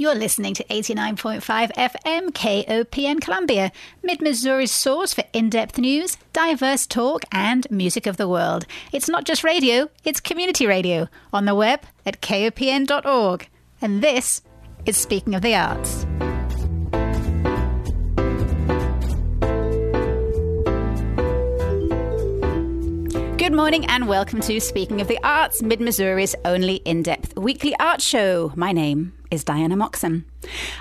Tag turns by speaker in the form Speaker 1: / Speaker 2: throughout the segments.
Speaker 1: You're listening to 89.5 FM KOPN Columbia, Mid Missouri's source for in depth news, diverse talk, and music of the world. It's not just radio, it's community radio on the web at kopn.org. And this is Speaking of the Arts. Good morning and welcome to Speaking of the Arts, Mid Missouri's only in depth weekly art show. My name is Diana Moxon.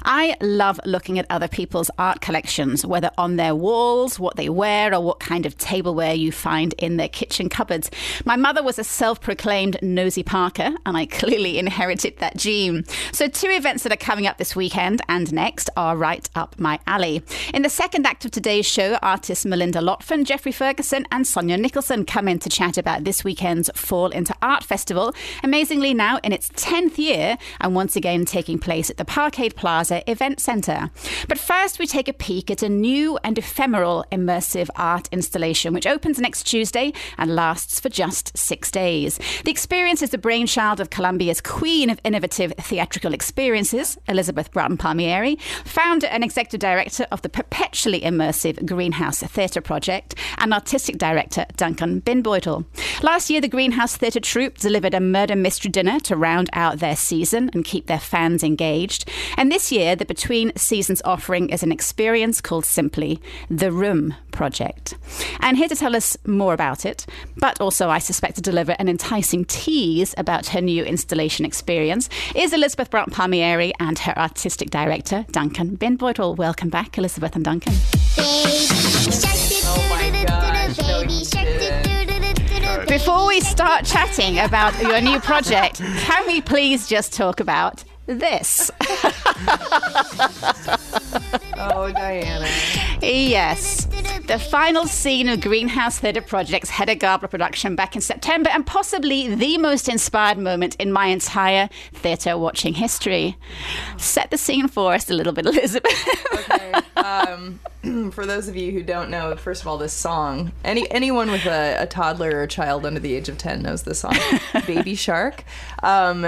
Speaker 1: I love looking at other people's art collections, whether on their walls, what they wear, or what kind of tableware you find in their kitchen cupboards. My mother was a self proclaimed nosy Parker, and I clearly inherited that gene. So, two events that are coming up this weekend and next are right up my alley. In the second act of today's show, artists Melynda Lotven, Jeffrey Ferguson, and Sonya Nicholson come in to chat about this weekend's Fall into Art Festival, amazingly now in its 10th year, and once again taking place at the Parkade Plaza Event Centre. But first, we take a peek at a new and ephemeral immersive art installation, which opens next Tuesday and lasts for just six days. The experience is the brainchild of Columbia's queen of innovative theatrical experiences, Elizabeth Braaten Palmieri, founder and executive director of the perpetually immersive Greenhouse Theatre Project, and artistic director Duncan Bindbeutel. Last year, the Greenhouse Theatre troupe delivered a murder mystery dinner to round out their season and keep their fans engaged. And this year, the Between Seasons offering is an experience called simply The Room Project. And here to tell us more about it, but also, I suspect, to deliver an enticing tease about her new installation experience, is Elizabeth Braaten Palmieri and her artistic director, Duncan Bindbeutel. Welcome back, Elizabeth and Duncan. Oh Before we start chatting about your new project, can we please just talk about this.
Speaker 2: oh, Diana.
Speaker 1: Yes. The final scene of Greenhouse Theatre Project's Hedda Gabler production back in September, and possibly the most inspired moment in my entire theatre watching history. Set the scene for us a little bit, Elizabeth.
Speaker 2: okay. Um, for those of you who don't know, first of all, this song, any anyone with a, a toddler or a child under the age of 10 knows this song, Baby Shark. Um,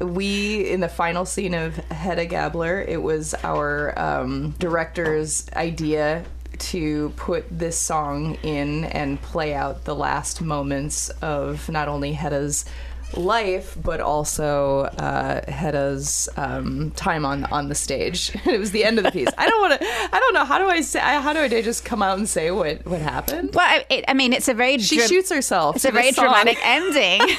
Speaker 2: we, in the final scene of Hedda Gabler, it was our um, director's idea to put this song in and play out the last moments of not only Hedda's life, but also uh, Hedda's um, time on on the stage. it was the end of the piece. I don't want to. I don't know. How do I say? How do I just come out and say what what happened?
Speaker 1: Well, it, I mean, it's a very
Speaker 2: she dra- shoots herself.
Speaker 1: It's a very dramatic ending.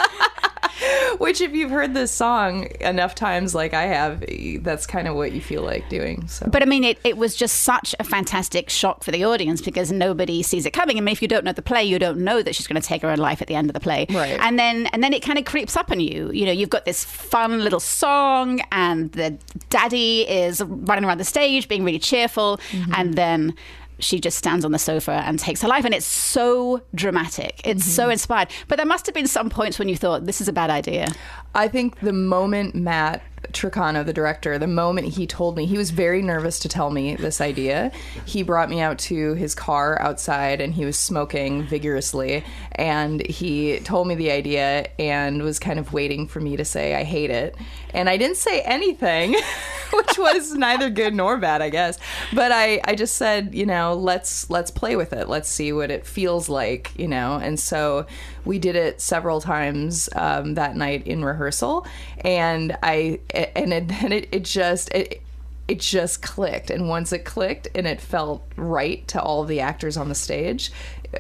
Speaker 2: Which, if you've heard this song enough times, like I have, that's kind of what you feel like doing. So,
Speaker 1: but I mean, it, it was just such a fantastic shock for the audience because nobody sees it coming. I mean, if you don't know the play, you don't know that she's going to take her own life at the end of the play,
Speaker 2: right?
Speaker 1: And then and then it kind of creeps up on you. You know, you've got this fun little song, and the daddy is running around the stage being really cheerful, mm-hmm. and then she just stands on the sofa and takes her life. And it's so dramatic. It's mm-hmm. so inspired. But there must have been some points when you thought, this is a bad idea.
Speaker 2: I think the moment Matt Tricano, the director, the moment he told me, he was very nervous to tell me this idea. He brought me out to his car outside and he was smoking vigorously. And he told me the idea and was kind of waiting for me to say, I hate it. And I didn't say anything, which was neither good nor bad, I guess. But I, I just said, you know, let's let's play with it. Let's see what it feels like, you know. And so we did it several times um, that night in rehearsal. And I and it it, it just it it just clicked and once it clicked and it felt right to all the actors on the stage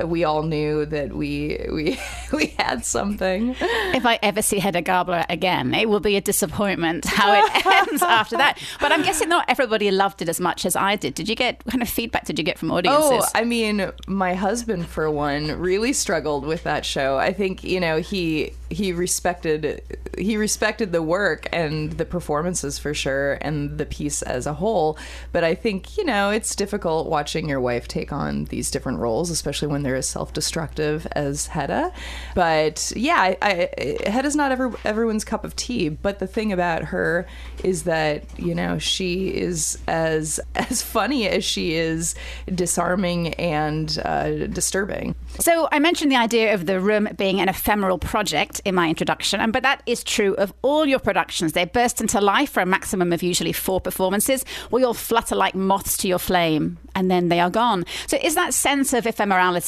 Speaker 2: we all knew that we we we had something.
Speaker 1: If I ever see Hedda Gabler again, it will be a disappointment how it ends after that. But I'm guessing not everybody loved it as much as I did. Did you get what kind of feedback did you get from audiences?
Speaker 2: Oh, I mean, my husband for one really struggled with that show. I think you know he he respected he respected the work and the performances for sure and the piece as a whole. But I think you know it's difficult watching your wife take on these different roles, especially when when they're as self-destructive as Hedda. But yeah, I, I, Hedda's not ever everyone's cup of tea. But the thing about her is that you know she is as as funny as she is disarming and uh, disturbing.
Speaker 1: So I mentioned the idea of the room being an ephemeral project in my introduction, but that is true of all your productions. They burst into life for a maximum of usually four performances. We all flutter like moths to your flame, and then they are gone. So is that sense of ephemerality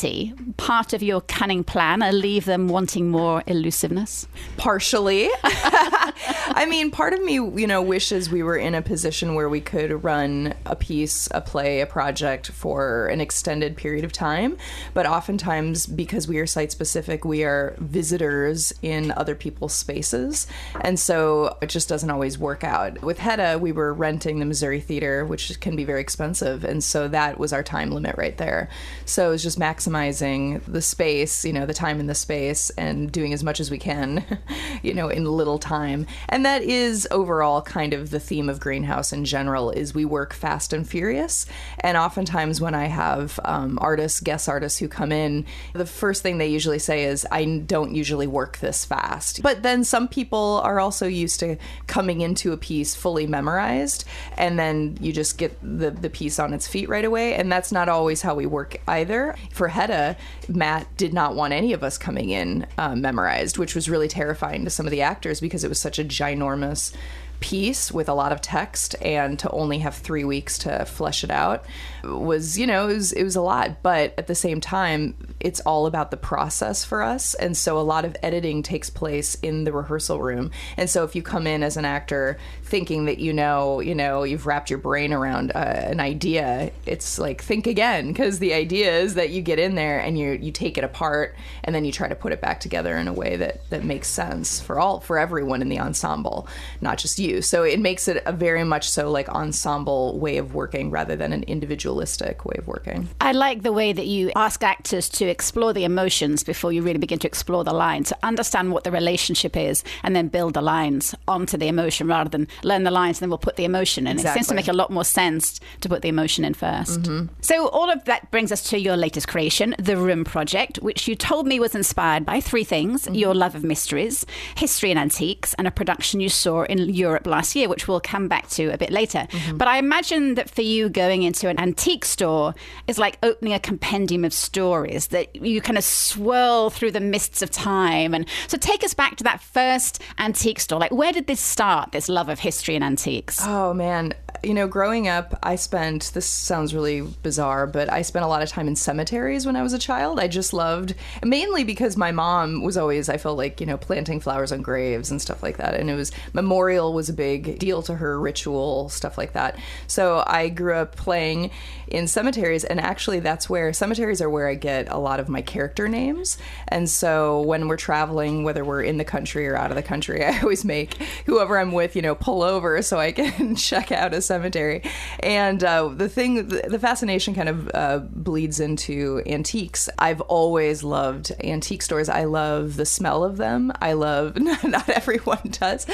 Speaker 1: part of your cunning plan, and leave them wanting more elusiveness?
Speaker 2: Partially. I mean, part of me, you know, wishes we were in a position where we could run a piece, a play, a project for an extended period of time. But oftentimes, because we are site specific, we are visitors in other people's spaces. And so it just doesn't always work out. With Hedda, we were renting the Missouri Theater, which can be very expensive. And so that was our time limit right there. So it was just maximizing the space, you know, the time in the space and doing as much as we can, you know, in little time. And that is overall kind of the theme of Greenhouse in general is we work fast and furious. And oftentimes when I have um, artists, guest artists who come in, the first thing they usually say is, I don't usually work this fast. But then some people are also used to coming into a piece fully memorized and then you just get the, the piece on its feet right away. And that's not always how we work either. For Matt did not want any of us coming in uh, memorized, which was really terrifying to some of the actors because it was such a ginormous piece with a lot of text and to only have three weeks to flesh it out was you know it was it was a lot but at the same time it's all about the process for us. And so a lot of editing takes place in the rehearsal room. And so if you come in as an actor thinking that you know you know you've wrapped your brain around uh, an idea it's like think again because the idea is that you get in there and you you take it apart and then you try to put it back together in a way that that makes sense for all for everyone in the ensemble not just you. So it makes it a very much so like ensemble way of working rather than an way of working.
Speaker 1: I like the way that you ask actors to explore the emotions before you really begin to explore the lines, to understand what the relationship is, and then build the lines onto the emotion rather than learn the lines and then we'll put the emotion in. It seems to make a lot more sense to put the emotion in 1st mm-hmm. So all of that brings us to your latest creation, The Room Project, which you told me was inspired by three things mm-hmm. your love of mysteries, history and antiques, and a production you saw in Europe last year, which we'll come back to a bit later. Mm-hmm. But I imagine that for you, going into an antique store is like opening a compendium of stories that you kind of swirl through the mists of time. And so take us back to that first antique store. Like, where did this start, this love of history and antiques?
Speaker 2: Oh man, you know, growing up, I spent this sounds really bizarre, but I spent a lot of time in cemeteries when I was a child. I just loved mainly because my mom was always I felt like, you know, planting flowers on graves and stuff like that. And it was memorial was a big deal to her, ritual, stuff like that. So I grew up playing in cemeteries and actually that's where cemeteries are where I get a lot of my character names. And so when we're traveling, whether we're in the country or out of the country, I always make whoever I'm with, you know, pull over so I can check out a cemetery. And uh, the thing, the, fascination kind of uh, bleeds into antiques. I've always loved antique stores. I love the smell of them. I love, not everyone does,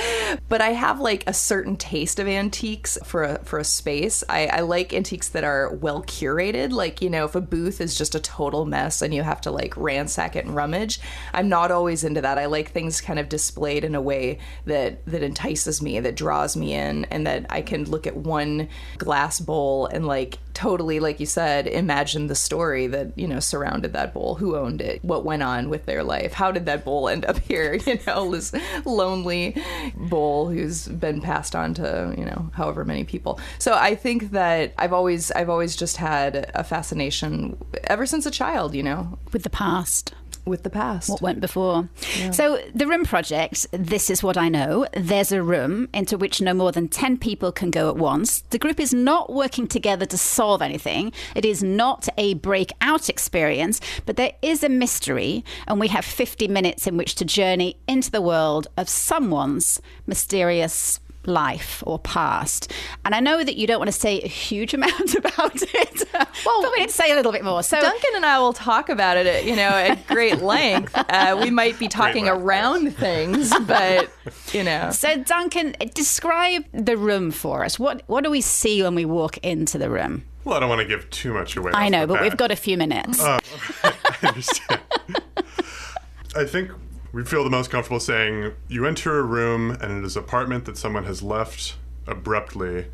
Speaker 2: but I have like a certain taste of antiques for a, for a space. I, I like antiques that are well curated. Like, you know, if a booth is just a total mess and you have to like ransack it and rummage, I'm not always into that. I like things kind of displayed in a way that that entices me, that draws me in, and that I can look at one glass bowl and like totally like you said imagine the story that you know surrounded that bowl who owned it what went on with their life how did that bowl end up here you know this lonely bowl who's been passed on to you know however many people so i think that i've always i've always just had a fascination ever since a child you know
Speaker 1: With the past.
Speaker 2: with the past
Speaker 1: what went before. So, the room project, this is what I know. There's a room into which no more than 10 people can go at once. The group is not working together to solve anything, it is not a breakout experience, but there is a mystery, and we have 50 minutes in which to journey into the world of someone's mysterious life or past. And I know that you don't want to say a huge amount about it. Well, but we need to say a little bit more. So
Speaker 2: Duncan and I will talk about it, at, you know, at great length. Uh, we might be talking around things, but you know,
Speaker 1: So, Duncan, describe the room for us. What what do we see when we walk into the room?
Speaker 3: Well, I don't want to give too much away.
Speaker 1: I know,
Speaker 3: the
Speaker 1: but we've got a few minutes.
Speaker 3: understand. I think we feel the most comfortable saying you enter a room and it is an apartment that someone has left abruptly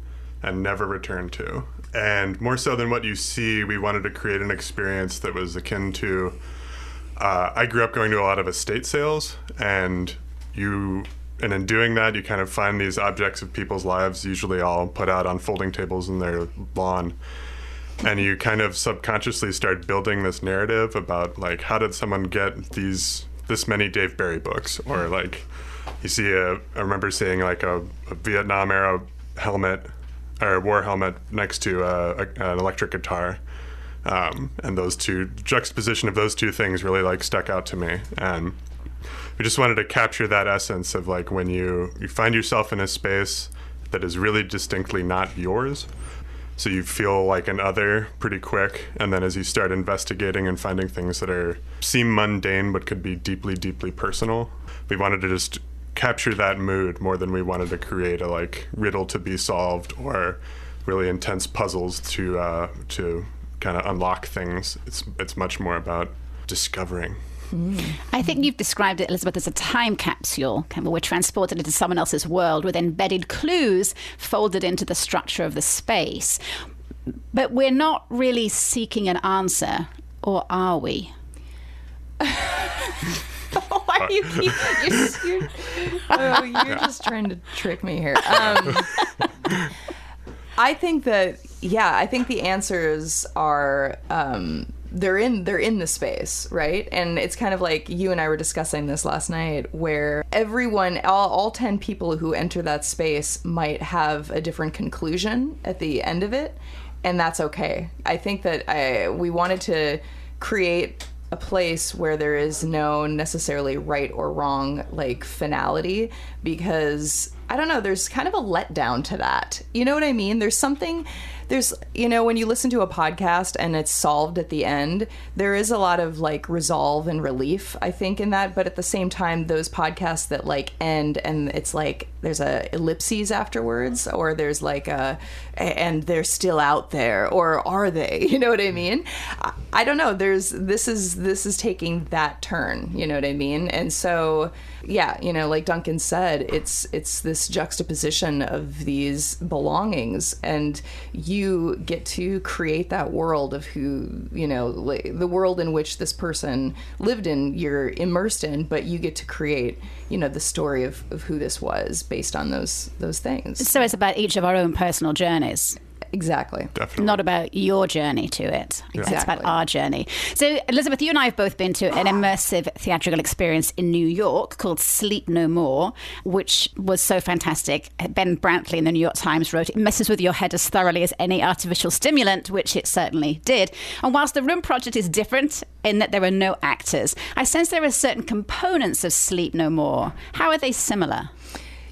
Speaker 3: and never returned to. And more so than what you see, we wanted to create an experience that was akin to. Uh, I grew up going to a lot of estate sales, and you, and in doing that, you kind of find these objects of people's lives, usually all put out on folding tables in their lawn, and you kind of subconsciously start building this narrative about like how did someone get these this many Dave Barry books, or like you see a I remember seeing like a, a Vietnam era helmet or war helmet next to a, a, an electric guitar. Um, and those two juxtaposition of those two things really like stuck out to me and we just wanted to capture that essence of like when you you find yourself in a space that is really distinctly not yours so you feel like an other pretty quick and then as you start investigating and finding things that are seem mundane but could be deeply deeply personal we wanted to just capture that mood more than we wanted to create a like riddle to be solved or really intense puzzles to uh, to kind of unlock things. It's it's much more about discovering.
Speaker 1: I think you've described it, Elizabeth, as a time capsule. Where we're transported into someone else's world with embedded clues folded into the structure of the space. But we're not really seeking an answer, or are we?
Speaker 2: Why are you keep, you're, you're, oh, you're just trying to trick me here. Um, I think that yeah, I think the answers are um, they're in they're in the space, right? And it's kind of like you and I were discussing this last night, where everyone, all, all ten people who enter that space might have a different conclusion at the end of it, and that's okay. I think that I we wanted to create a place where there is no necessarily right or wrong like finality because I don't know, there's kind of a letdown to that. You know what I mean? There's something there's you know when you listen to a podcast and it's solved at the end there is a lot of like resolve and relief i think in that. But at the same time those podcasts that like end and it's like there's a ellipses afterwards or there's like a and they're still out there or are they? You know what i mean? I, I don't know. There's this is this is taking that turn. You know what i mean? And so yeah you know like duncan said it's it's this juxtaposition of these belongings and you get to create that world of who you know like, the world in which this person lived in you're immersed in but you get to create you know the story of, of who this was based on those those things
Speaker 1: So it's about each of our own personal journeys.
Speaker 2: Exactly
Speaker 3: Definitely.
Speaker 1: not about your journey to it. It's about our journey. So, Elizabeth, you and I have both been to an ah. immersive theatrical experience in New York called Sleep No More, which was so fantastic. Ben Brantley in the New York Times wrote, It messes with your head as thoroughly as any artificial stimulant, which it certainly did. And whilst the room project is different in that there are no actors, I sense there are certain components of Sleep No More. How are they similar?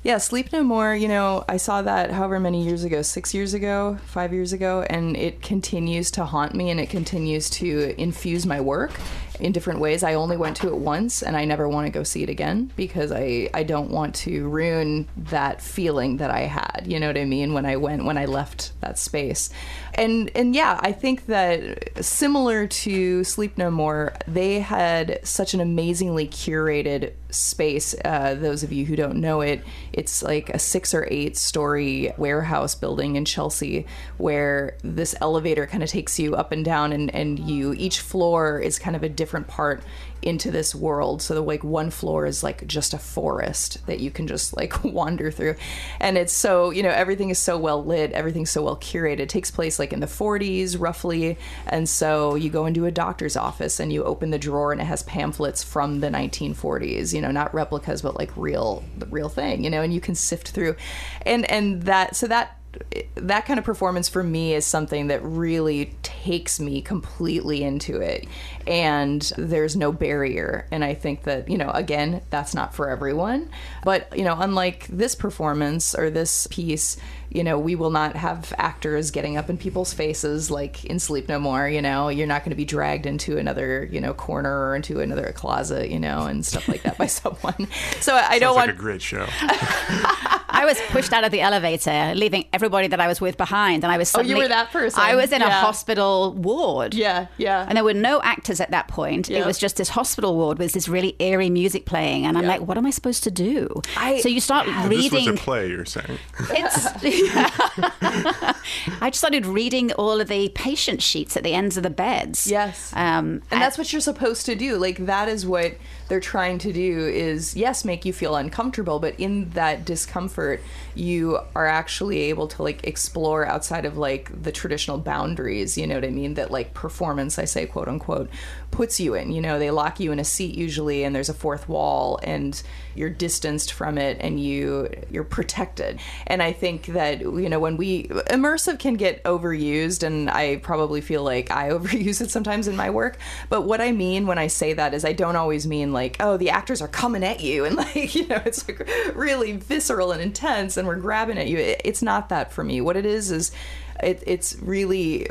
Speaker 2: Yeah, Sleep No More, you know, I saw that however many years ago, six years ago, five years ago, and it continues to haunt me and it continues to infuse my work in different ways. I only went to it once and I never want to go see it again because I, I don't want to ruin that feeling that I had, you know what I mean, when I went, when I left that space. And, and yeah, I think that similar to Sleep No More, they had such an amazingly curated space. Uh, those of you who don't know it, it's like a six or eight story warehouse building in Chelsea where this elevator kind of takes you up and down, and, and you each floor is kind of a different part into this world. So the like one floor is like just a forest that you can just like wander through. And it's so, you know, everything is so well lit, everything's so well curated. It takes place like in the 40s roughly. And so you go into a doctor's office and you open the drawer and it has pamphlets from the 1940s, you know, not replicas but like real the real thing, you know, and you can sift through. And and that so that that kind of performance for me is something that really takes me completely into it. And there's no barrier. And i think that you know again that's not for everyone. But you know unlike this performance or this piece you know we will not have actors getting up in people's faces like in sleep no more you know? You're not going to be dragged into another you know corner or into another closet you know and stuff like that by someone. So i don't
Speaker 3: Sounds
Speaker 2: want
Speaker 3: like a great show.
Speaker 1: I was pushed out of the elevator, leaving everybody that I was with behind, and I was
Speaker 2: Oh, you were that person.
Speaker 1: I was in a hospital ward.
Speaker 2: Yeah, yeah.
Speaker 1: And there were no actors at that point.
Speaker 2: Yeah.
Speaker 1: It was just this hospital ward with this really eerie music playing, and I'm
Speaker 2: Yeah.
Speaker 1: like, what am I supposed to do?
Speaker 2: I-
Speaker 1: so you start
Speaker 3: This
Speaker 1: reading.
Speaker 3: was a play, you're saying.
Speaker 1: It's. I just started reading all of the patient sheets at the ends of the beds.
Speaker 2: Yes.
Speaker 1: Um,
Speaker 2: and that's what you're supposed to do like that is what they're trying to do is yes make you feel uncomfortable but in that discomfort you are actually able to like explore outside of like the traditional boundaries you know what i mean that like performance i say quote unquote puts you in. You know they lock you in a seat usually and there's a fourth wall and you're distanced from it and you you're protected. And i think that you know when we immersive can get overused and i probably feel like i overuse it sometimes in my work. But what i mean when i say that is i don't always mean like oh the actors are coming at you and like you know it's like really visceral and intense and we're grabbing at you. It- it's not that for me. What it is is it, it's really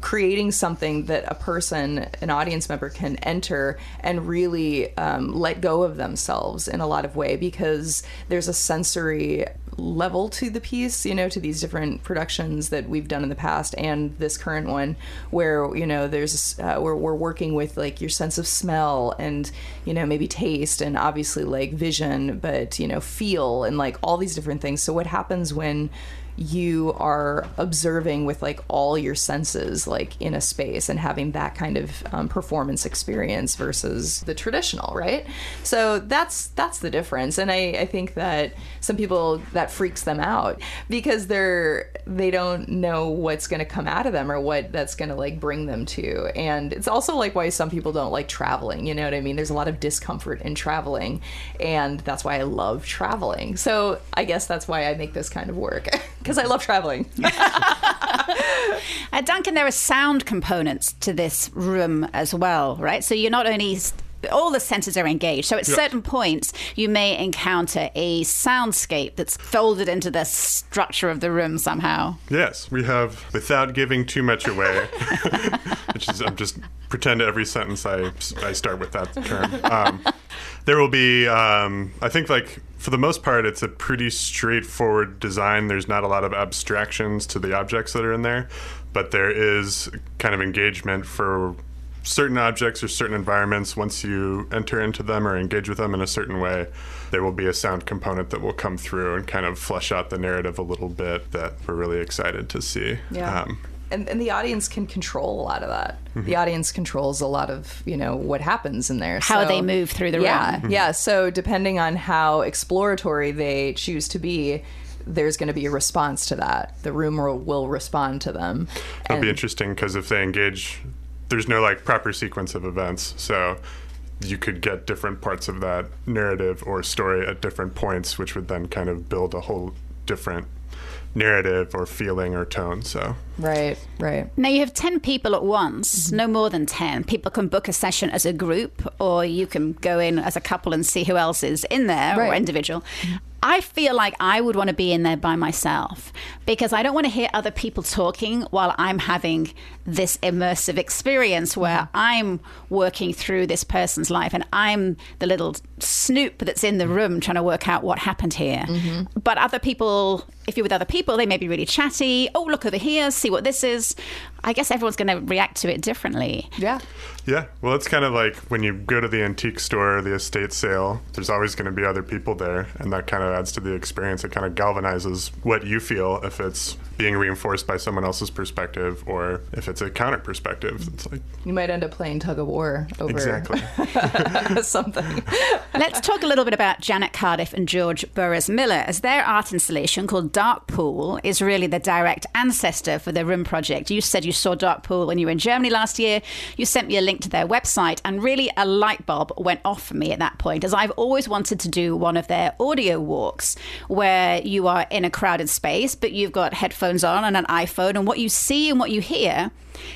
Speaker 2: creating something that a person, an audience member, can enter and really um, let go of themselves in a lot of way because there's a sensory level to the piece, you know, to these different productions that we've done in the past and this current one, where you know there's uh, where we're working with like your sense of smell and you know maybe taste and obviously like vision, but you know feel and like all these different things. So what happens when you are observing with like all your senses like in a space and having that kind of um, performance experience versus the traditional right? So that's that's the difference. And I, I think that some people that freaks them out because they're they don't know what's going to come out of them or what that's going to like bring them to. And it's also like why some people don't like traveling you know what i mean? There's a lot of discomfort in traveling and that's why i love traveling. So i guess that's why i make this kind of work because I love traveling.
Speaker 1: Duncan, there are sound components to this room as well, right? So you're not only all the senses are engaged. So at certain points, you may encounter a soundscape that's folded into the structure of the room somehow.
Speaker 3: Yes, we have, without giving too much away, which is, I'm just pretend every sentence I, I start with that term. Um, there will be, um, I think, like, for the most part, it's a pretty straightforward design. There's not a lot of abstractions to the objects that are in there, but there is kind of engagement for certain objects or certain environments, once you enter into them or engage with them in a certain way, there will be a sound component that will come through and kind of flesh out the narrative a little bit that we're really excited to see. Um,
Speaker 2: and, and the audience can control a lot of that. The audience controls a lot of you know what happens in there.
Speaker 1: How
Speaker 2: So-
Speaker 1: they move through the
Speaker 2: yeah,
Speaker 1: room.
Speaker 2: Yeah, Yeah. so depending on how exploratory they choose to be, there's going to be a response to that. The room will, will respond to them.
Speaker 3: It'll be interesting because if they engage, there's no like proper sequence of events. So you could get different parts of that narrative or story at different points, which would then kind of build a whole different narrative or feeling or tone. So
Speaker 2: Right, right.
Speaker 1: Now you have 10 people at once, mm-hmm. no more than 10. People can book a session as a group, or you can go in as a couple and see who else is in there or individual. Mm-hmm. I feel like I would want to be in there by myself because I don't want to hear other people talking while I'm having this immersive experience where mm. I'm working through this person's life and I'm the little snoop that's in the room trying to work out what happened here. Mm-hmm. But other people, if you're with other people, they may be really chatty. Oh, look over here, see what this is. I guess everyone's going to react to it differently.
Speaker 2: Yeah.
Speaker 3: Yeah, well, it's kind of like when you go to the antique store or the estate sale, there's always going to be other people there, and that kind of adds to the experience. It kind of galvanizes what you feel if it's being reinforced by someone else's perspective or if it's a counter perspective. It's like,
Speaker 2: You might end up playing tug of war over
Speaker 3: exactly.
Speaker 2: something.
Speaker 1: Let's talk a little bit about Janet Cardiff and George Bures Miller, as their art installation called Dark Pool is really the direct ancestor for the Room Project. You said you saw Dark Pool when you were in Germany last year. You sent me a link to their website, and really a light bulb went off for me at that point, as I've always wanted to do one of their audio walks where you are in a crowded space, but you've got headphones on and an iPhone, and what you see and what you hear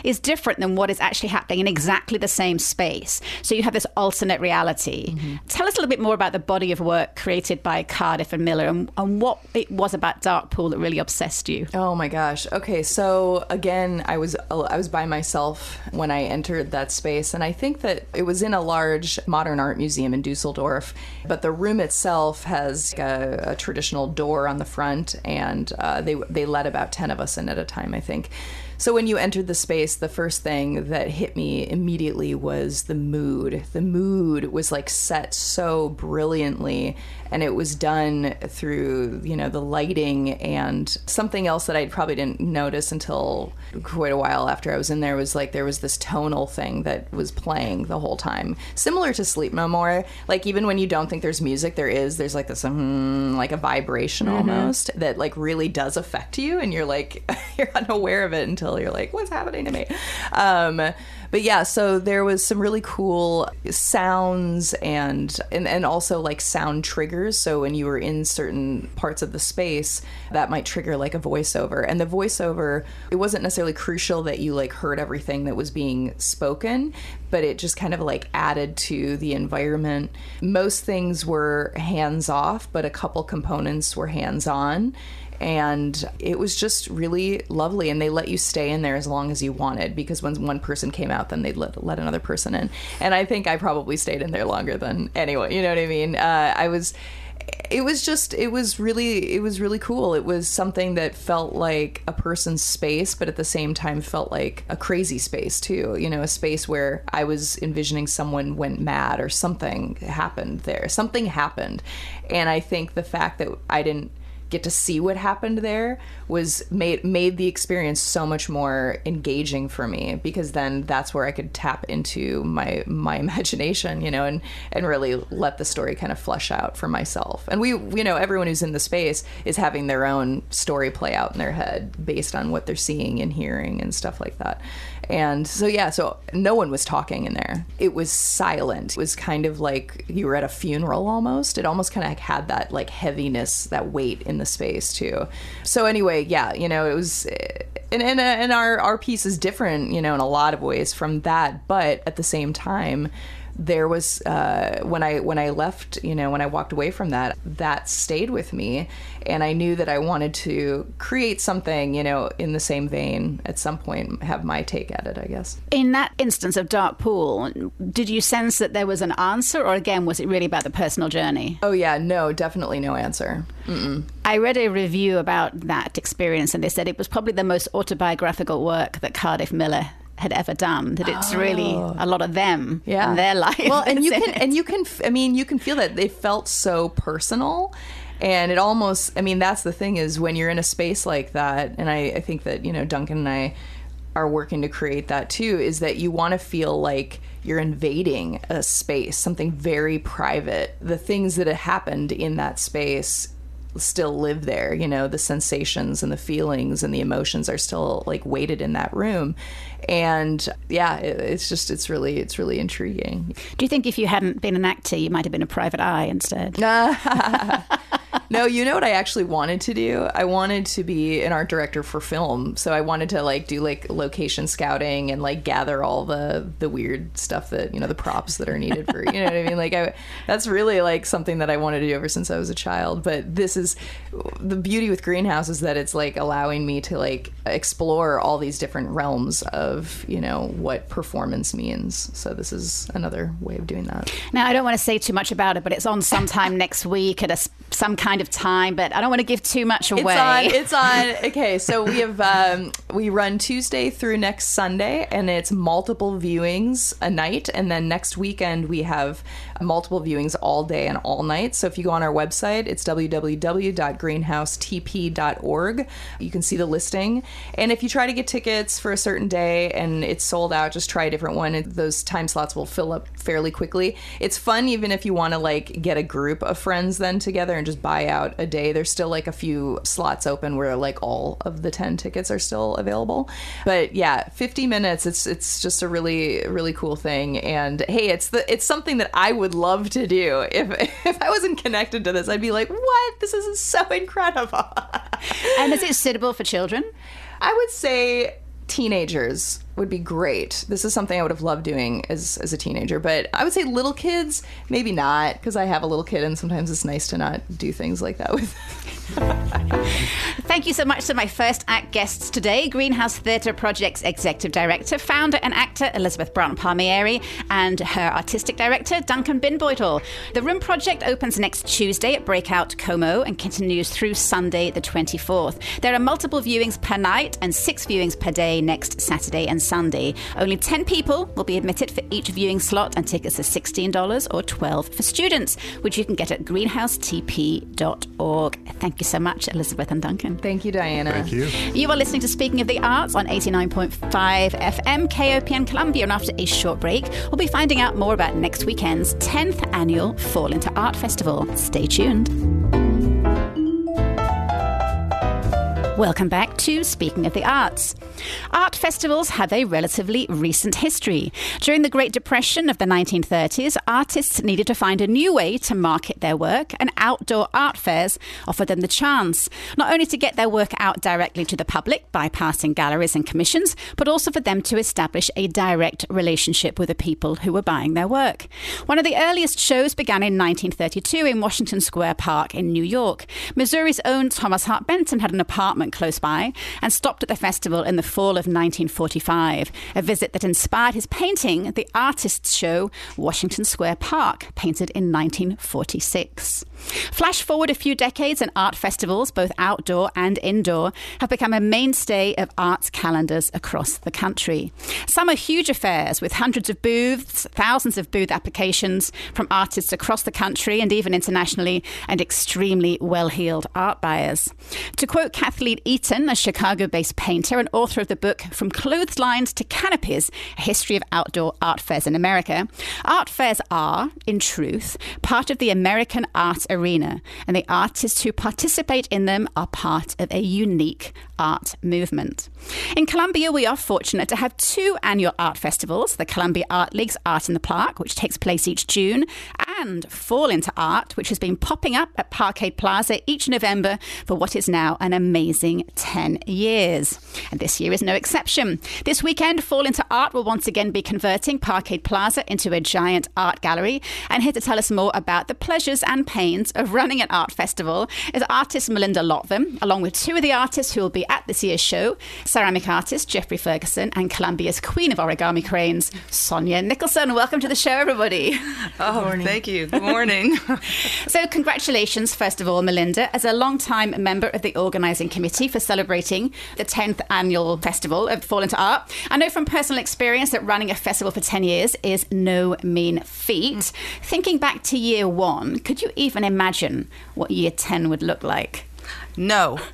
Speaker 1: is different than what is actually happening in exactly the same space. So you have this alternate reality. Mm-hmm. Tell us a little bit more about the body of work created by Cardiff and Miller and, and what it was about Darkpool that really obsessed you.
Speaker 2: Oh my gosh. Okay, so again, I was I was by myself when I entered that space and I think that it was in a large modern art museum in Dusseldorf, but the room itself has a, a traditional door on the front and uh, they they let about 10 of us in at a time, I think. So when you entered the space, the first thing that hit me immediately was the mood. The mood was like set so brilliantly and it was done through, you know, the lighting and something else that I probably didn't notice until quite a while after I was in there was like there was this tonal thing that was playing the whole time. Similar to Sleep No More, like even when you don't think there's music, there is. There's like this um, like a vibration mm-hmm. almost that like really does affect you and you're like you're unaware of it until you're like, what's happening to me? Um, but yeah, so there was some really cool sounds and, and and also like sound triggers. So when you were in certain parts of the space, that might trigger like a voiceover. And the voiceover, it wasn't necessarily crucial that you like heard everything that was being spoken, but it just kind of like added to the environment. Most things were hands off, but a couple components were hands on and it was just really lovely and they let you stay in there as long as you wanted because when one person came out then they'd let, let another person in. And i think i probably stayed in there longer than anyone you know what i mean? Uh, i was it was just it was really it was really cool. It was something that felt like a person's space but at the same time felt like a crazy space too you know a space where i was envisioning someone went mad or something happened there something happened. And i think the fact that i didn't get to see what happened there was made made the experience so much more engaging for me because then that's where I could tap into my my imagination, you know, and and really let the story kind of flesh out for myself. And we, you know, everyone who's in the space is having their own story play out in their head based on what they're seeing and hearing and stuff like that. And so, yeah, so no one was talking in there. It was silent. It was kind of like you were at a funeral almost. It almost kind of had that like heaviness, that weight in the space too. So, anyway, yeah, you know, it was. And, and, and our, our piece is different, you know, in a lot of ways from that. But at the same time, there was uh, when I when I left, you know, when I walked away from that, that stayed with me, and I knew that I wanted to create something, you know, in the same vein at some point, have my take at it, I guess.
Speaker 1: In that instance of Dark Pool, did you sense that there was an answer, or again, was it really about the personal journey?
Speaker 2: Oh yeah, no, definitely no answer. Mm-mm.
Speaker 1: I read a review about that experience, and they said it was probably the most autobiographical work that Cardiff Miller had ever done. That it's oh. really a lot of them yeah. and their life.
Speaker 2: Well, and you can it. and you can I mean you can feel that they felt so personal. And it almost, I mean, that's the thing is when you're in a space like that, and I, I think that, you know, Duncan and I are working to create that too, is that you want to feel like you're invading a space, something very private. The things that have happened in that space still live there you know the sensations and the feelings and the emotions are still like weighted in that room and yeah it, it's just it's really it's really intriguing
Speaker 1: do you think if you hadn't been an actor you might have been a private eye instead
Speaker 2: no, you know what I actually wanted to do? I wanted to be an art director for film. So I wanted to like do like location scouting and like gather all the the weird stuff that, you know, the props that are needed for, you know what I mean? Like I that's really like something that I wanted to do ever since I was a child, but this is the beauty with Greenhouse is that it's like allowing me to like explore all these different realms of, you know, what performance means. So this is another way of doing that.
Speaker 1: Now, I don't want to say too much about it, but it's on sometime next week at a some kind of time, but I don't want to give too much away.
Speaker 2: It's on. It's on okay, so we have um, we run Tuesday through next Sunday, and it's multiple viewings a night, and then next weekend we have multiple viewings all day and all night. So if you go on our website, it's www.greenhousetp.org. You can see the listing, and if you try to get tickets for a certain day and it's sold out, just try a different one. Those time slots will fill up fairly quickly. It's fun even if you want to like get a group of friends then together and just buy out a day. There's still like a few slots open where like all of the 10 tickets are still available. But yeah, 50 minutes it's it's just a really really cool thing and hey, it's the it's something that I would love to do. If if I wasn't connected to this, I'd be like, "What? This is so incredible."
Speaker 1: and is it suitable for children?
Speaker 2: I would say teenagers would be great. This is something I would have loved doing as as a teenager, but I would say little kids, maybe not, because I have a little kid, and sometimes it's nice to not do things like that with.
Speaker 1: Thank you so much to my first act guests today Greenhouse Theatre Project's Executive Director, founder, and actor Elizabeth Braaten Palmieri, and her artistic director, Duncan Bindbeutel. The Room Project opens next Tuesday at Breakout Como and continues through Sunday, the 24th. There are multiple viewings per night and six viewings per day next Saturday and Sunday. Only 10 people will be admitted for each viewing slot, and tickets are $16 or 12 for students, which you can get at greenhousetp.org. Thank you so much, Elizabeth and Duncan.
Speaker 2: Thank you, Diana.
Speaker 3: Thank you.
Speaker 1: You are listening to Speaking of the Arts on 89.5 FM KOPN Columbia. And after a short break, we'll be finding out more about next weekend's 10th annual Fall into Art Festival. Stay tuned. Welcome back to Speaking of the Arts. Art festivals have a relatively recent history. During the Great Depression of the 1930s, artists needed to find a new way to market their work, and outdoor art fairs offered them the chance, not only to get their work out directly to the public, bypassing galleries and commissions, but also for them to establish a direct relationship with the people who were buying their work. One of the earliest shows began in 1932 in Washington Square Park in New York. Missouri's own Thomas Hart Benton had an apartment close by and stopped at the festival in the fall of 1945, a visit that inspired his painting, the artist's show Washington Square Park, painted in 1946. Flash forward a few decades, and art festivals, both outdoor and indoor, have become a mainstay of arts calendars across the country. Some are huge affairs with hundreds of booths, thousands of booth applications from artists across the country and even internationally, and extremely well heeled art buyers. To quote Kathleen Eaton, a Chicago based painter and author of the book From Clotheslines to Canopies A History of Outdoor Art Fairs in America, art fairs are, in truth, part of the American art arena, and the artists who participate in them are part of a unique art movement. In Columbia, we are fortunate to have two annual art festivals the Columbia Art League's Art in the Park, which takes place each June, and Fall into Art, which has been popping up at Parkade Plaza each November for what is now an amazing 10 years. And this year is no exception. This weekend, Fall into Art will once again be converting Parkade Plaza into a giant art gallery. And here to tell us more about the pleasures and pains of running an art festival is artist Melynda Lotven, along with two of the artists who will be at this year's show ceramic artist Jeffrey Ferguson and Columbia's queen of origami cranes, Sonya Nicholson. Welcome to the show, everybody.
Speaker 4: Oh, thank you. Good morning.
Speaker 1: so, congratulations, first of all, Melynda, as a long-time member of the organising committee for celebrating the 10th annual festival of Fall into Art. I know from personal experience that running a festival for 10 years is no mean feat. Mm. Thinking back to year one, could you even imagine what year 10 would look like?
Speaker 4: No.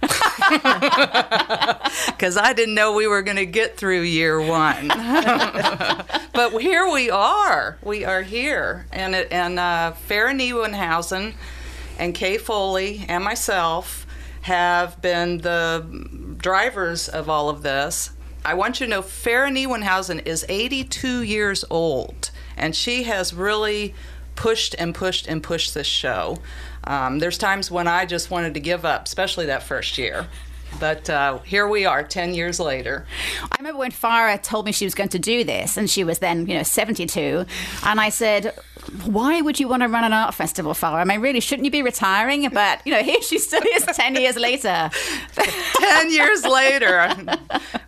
Speaker 4: Because I didn't know we were going to get through year one. but here we are. We are here. And, and uh, Farah Nieuwenhausen and Kay Foley and myself have been the drivers of all of this. I want you to know Farah Nieuwenhausen is 82 years old, and she has really pushed and pushed and pushed this show. Um, there's times when I just wanted to give up, especially that first year. But uh, here we are, 10 years later.
Speaker 1: I remember when Farah told me she was going to do this, and she was then, you know, 72. And I said, why would you want to run an art festival, Farah? I mean, really, shouldn't you be retiring? But, you know, here she still is 10 years later.
Speaker 4: 10 years later.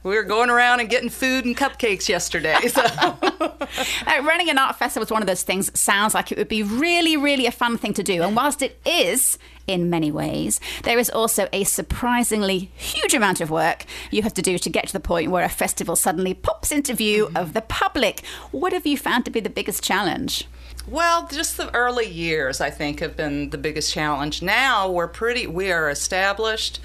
Speaker 4: We were going around and getting food and cupcakes yesterday. So.
Speaker 1: uh, running an art festival is one of those things that sounds like it would be really, really a fun thing to do. And whilst it is, in many ways. There is also a surprisingly huge amount of work you have to do to get to the point where a festival suddenly pops into view mm-hmm. of the public. What have you found to be the biggest challenge?
Speaker 4: Well, just the early years, I think, have been the biggest challenge. Now we're pretty, we are established.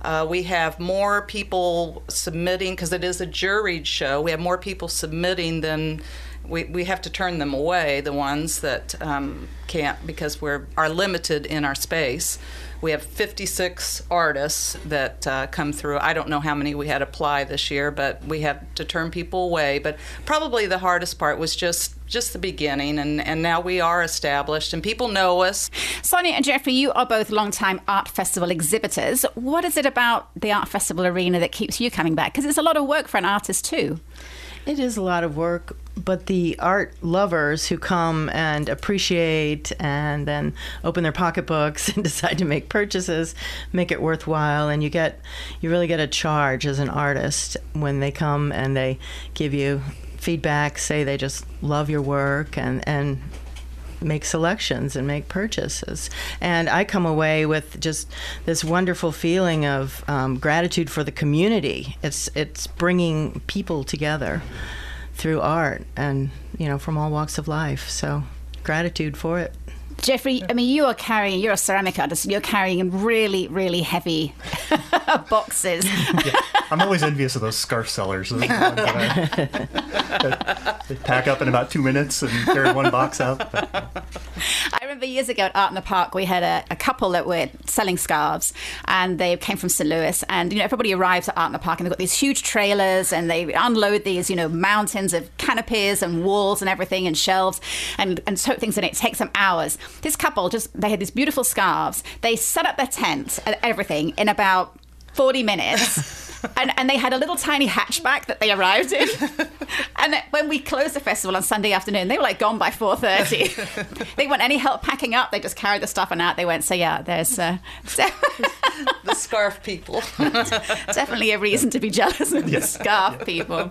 Speaker 4: Uh, we have more people submitting because it is a juried show. We have more people submitting than we, we have to turn them away, the ones that um, can't because we're are limited in our space. We have 56 artists that uh, come through. I don't know how many we had apply this year, but we had to turn people away. But probably the hardest part was just just the beginning, and, and now we are established and people know us.
Speaker 1: Sonya and Jeffrey, you are both long-time art festival exhibitors. What is it about the art festival arena that keeps you coming back? Because it's a lot of work for an artist too.
Speaker 5: It is a lot of work, but the art lovers who come and appreciate and then open their pocketbooks and decide to make purchases make it worthwhile and you get you really get a charge as an artist when they come and they give you feedback, say they just love your work and and make selections and make purchases. And I come away with just this wonderful feeling of um, gratitude for the community. It's it's bringing people together through art, and you know from all walks of life. So gratitude for it.
Speaker 1: Jeffrey, I mean, you are carrying, you're a ceramic artist, you're carrying really, really heavy boxes.
Speaker 6: yeah, I'm always envious of those scarf sellers. I, they pack up in about two minutes and carry one box out.
Speaker 1: I remember years ago at Art in the Park, we had a, a, couple that were selling scarves, and they came from St. Louis. And you know, everybody arrives at Art in the Park, and they've got these huge trailers, and they unload these, you know, mountains of canopies and walls and everything, and shelves, and and tote things, and it takes them hours. This couple just they had these beautiful scarves. They set up their tent and everything in about 40 minutes. and, and they had a little tiny hatchback that they arrived in. and when we closed the festival on Sunday afternoon, they were like gone by 4.30. they want any help packing up. They just carried the stuff and out they went. So yeah, there's uh,
Speaker 4: the scarf people.
Speaker 1: definitely a reason to be jealous of yes. the scarf people.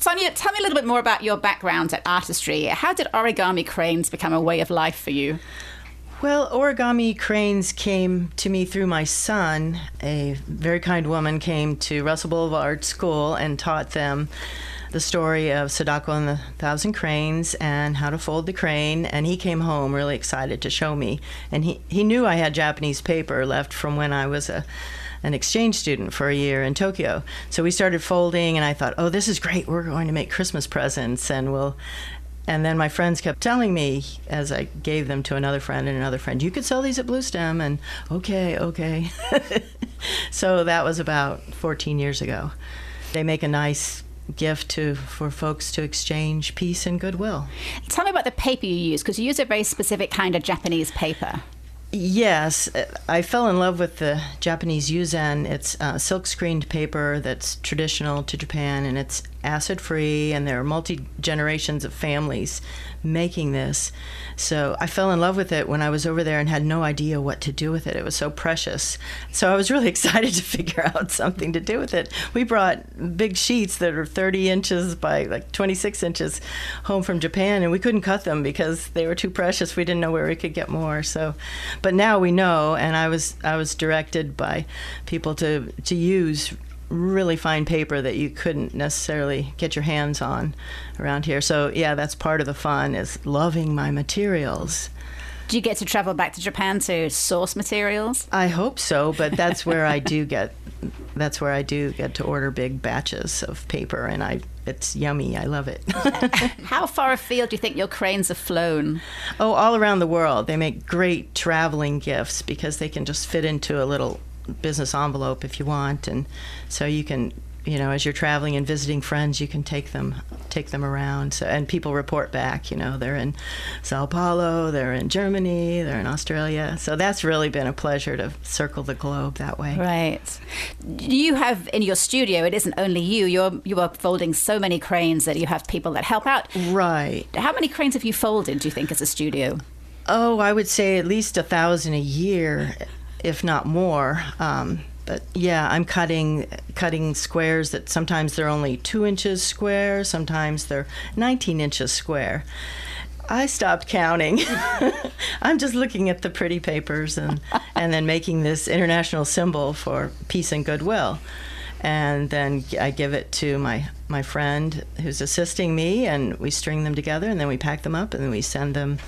Speaker 1: Sonya, tell me a little bit more about your background at artistry. How did origami cranes become a way of life for you?
Speaker 5: Well, origami cranes came to me through my son. A very kind woman came to Russell Boulevard School and taught them the story of Sadako and the Thousand Cranes and how to fold the crane. And he came home really excited to show me. And he, he knew I had Japanese paper left from when I was a an exchange student for a year in Tokyo. So we started folding, and I thought, oh, this is great. We're going to make Christmas presents, and we'll and then my friends kept telling me as I gave them to another friend and another friend, you could sell these at Bluestem. And okay, okay. so that was about 14 years ago. They make a nice gift to for folks to exchange peace and goodwill.
Speaker 1: Tell me about the paper you use because you use a very specific kind of Japanese paper.
Speaker 5: Yes, I fell in love with the Japanese yuzen. It's uh, silk screened paper that's traditional to Japan and it's acid free, and there are multi generations of families making this. So I fell in love with it when I was over there and had no idea what to do with it. It was so precious. So I was really excited to figure out something to do with it. We brought big sheets that are 30 inches by like 26 inches home from Japan, and we couldn't cut them because they were too precious. We didn't know where we could get more. So, but now we know, and I was I was directed by people to to use really fine paper that you couldn't necessarily get your hands on around here. So yeah, that's part of the fun is loving my materials.
Speaker 1: Do you get to travel back to Japan to source materials?
Speaker 5: I hope so, but that's where I do get that's where I do get to order big batches of paper and I it's yummy. I love it.
Speaker 1: How far afield do you think your cranes have flown?
Speaker 5: Oh, all around the world. They make great traveling gifts because they can just fit into a little business envelope if you want, and so you can you know as you're traveling and visiting friends you can take them take them around. So, and people report back you know they're in sao paulo they're in germany they're in australia. So that's really been a pleasure to circle the globe that way.
Speaker 1: Right. You have in your studio it isn't only you you're you are folding so many cranes that you have people that help out.
Speaker 5: Right.
Speaker 1: How many cranes have you folded do you think as a studio?
Speaker 5: Oh i would say at least a thousand a year if not more. Um, but yeah, I'm cutting cutting squares that sometimes they're only two inches square, sometimes they're 19 inches square. I stopped counting. I'm just looking at the pretty papers and and then making this international symbol for peace and goodwill. And then I give it to my my friend who's assisting me, and we string them together, and then we pack them up, and then we send them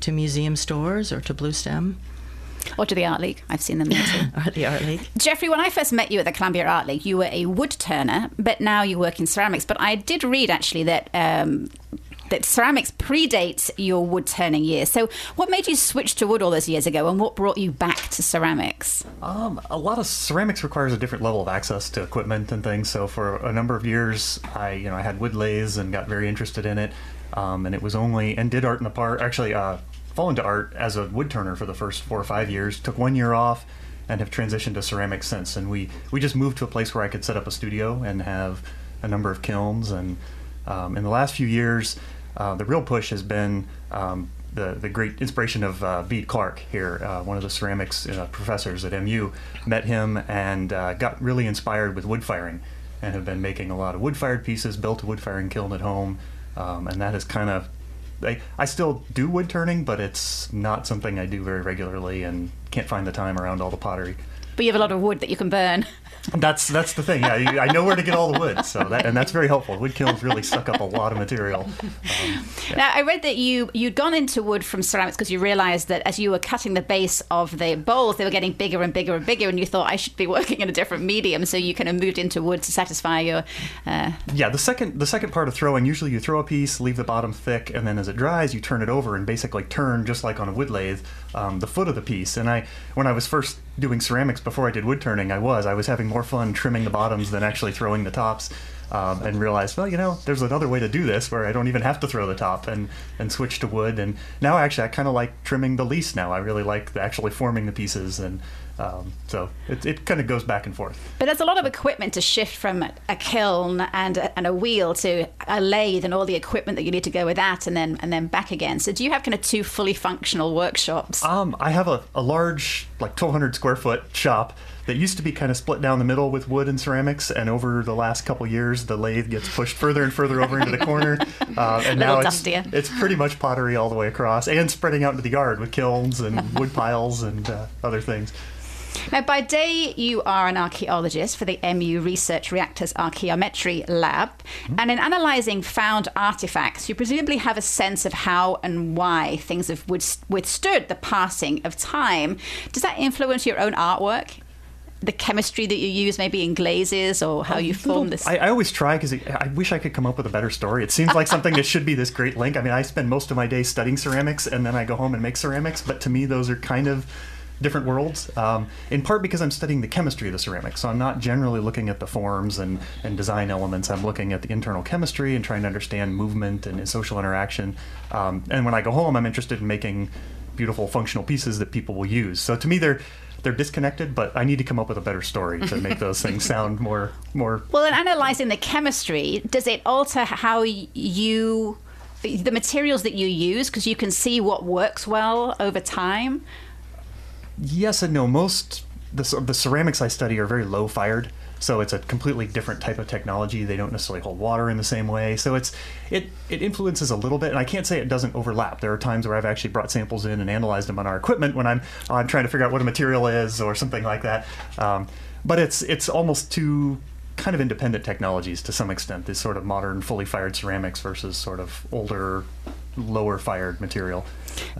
Speaker 5: to museum stores or to Bluestem.
Speaker 1: Or to the Art League. I've seen them there too.
Speaker 5: the Art League.
Speaker 1: Jeffrey, when I first met you at the Columbia Art League, you were a wood turner, but now you work in ceramics. But I did read actually that. Um, that ceramics predates your wood turning years. So, what made you switch to wood all those years ago, and what brought you back to ceramics?
Speaker 6: Um, a lot of ceramics requires a different level of access to equipment and things. So, for a number of years, I you know I had wood lathes and got very interested in it. Um, and it was only and did art in the park. Actually, uh, fall into art as a wood turner for the first four or five years. Took one year off and have transitioned to ceramics since. And we, we just moved to a place where I could set up a studio and have a number of kilns and Um, in the last few years, uh, the real push has been um, the, the great inspiration of uh, Bede Clark here, uh, one of the ceramics uh, professors at MU. Met him and uh, got really inspired with wood firing and have been making a lot of wood fired pieces, built a wood firing kiln at home, um, and that has kind of I, I still do wood turning, but it's not something I do very regularly and can't find the time around all the pottery.
Speaker 1: But you have a lot of wood that you can burn.
Speaker 6: That's that's the thing. Yeah, you- I know where to get all the wood, so that and that's very helpful. Wood kilns really suck up a lot of material. Um,
Speaker 1: Now, I read that you you'd gone into wood from ceramics because you realised that as you were cutting the base of the bowls, they were getting bigger and bigger and bigger, and you thought I should be working in a different medium. So you kind of moved into wood to satisfy your. Uh,
Speaker 6: yeah, the second the second part of throwing, usually you throw a piece, leave the bottom thick, and then as it dries, you turn it over and basically turn just like on a wood lathe um, the foot of the piece. And I when I was first doing ceramics before I did wood turning, I was I was having more fun trimming the bottoms than actually throwing the tops. Um, and realized, well, you know, there's another way to do this where I don't even have to throw the top and, and switch to wood. And now, actually, I kind of like trimming the least now. I really like actually forming the pieces. And um, so it, it kind of goes back and forth.
Speaker 1: but there's a lot of equipment to shift from a kiln and a, and a wheel to a lathe and all the equipment that you need to go with that, and then and then back again. So do you have kind of two fully functional workshops?
Speaker 6: Um, I have a, a large, like 1,200 square foot shop that used to be kind of split down the middle with wood and ceramics, and over the last couple years, the lathe gets pushed further and further over into the corner, uh, and now it's, it's pretty much pottery all the way across, and spreading out into the yard with kilns and wood piles and uh, other things.
Speaker 1: Now, by day, you are an archaeologist for the MU Research Reactors Archaeometry Lab. Hmm? And in analysing found artifacts, you presumably have a sense of how and why things have withstood the passing of time. Does that influence your own artwork? The chemistry that you use, maybe in glazes, or how you form this?
Speaker 6: I, I always try because I wish I could come up with a better story. It seems like something that should be this great link. I mean, I spend most of my day studying ceramics, and then I go home and make ceramics. But to me, those are kind of different worlds. Um, in part because I'm studying the chemistry of the ceramics, so I'm not generally looking at the forms and, and design elements. I'm looking at the internal chemistry and trying to understand movement and social interaction. Um, and when I go home, I'm interested in making beautiful functional pieces that people will use. So to me, they're they're disconnected, but I need to come up with a better story to make those things sound more more
Speaker 1: Well, in analysing the chemistry, does it alter how you, the materials that you use, because you can see what works well over time?
Speaker 6: Yes and no. Most the, the ceramics I study are very low fired, so it's a completely different type of technology. They don't necessarily hold water in the same way, so it's it it influences a little bit. And I can't say it doesn't overlap. There are times where I've actually brought samples in and analyzed them on our equipment when I'm I'm trying to figure out what a material is or something like that. Um, but it's it's almost two kind of independent technologies to some extent. This sort of modern, fully fired ceramics versus sort of older, lower fired material.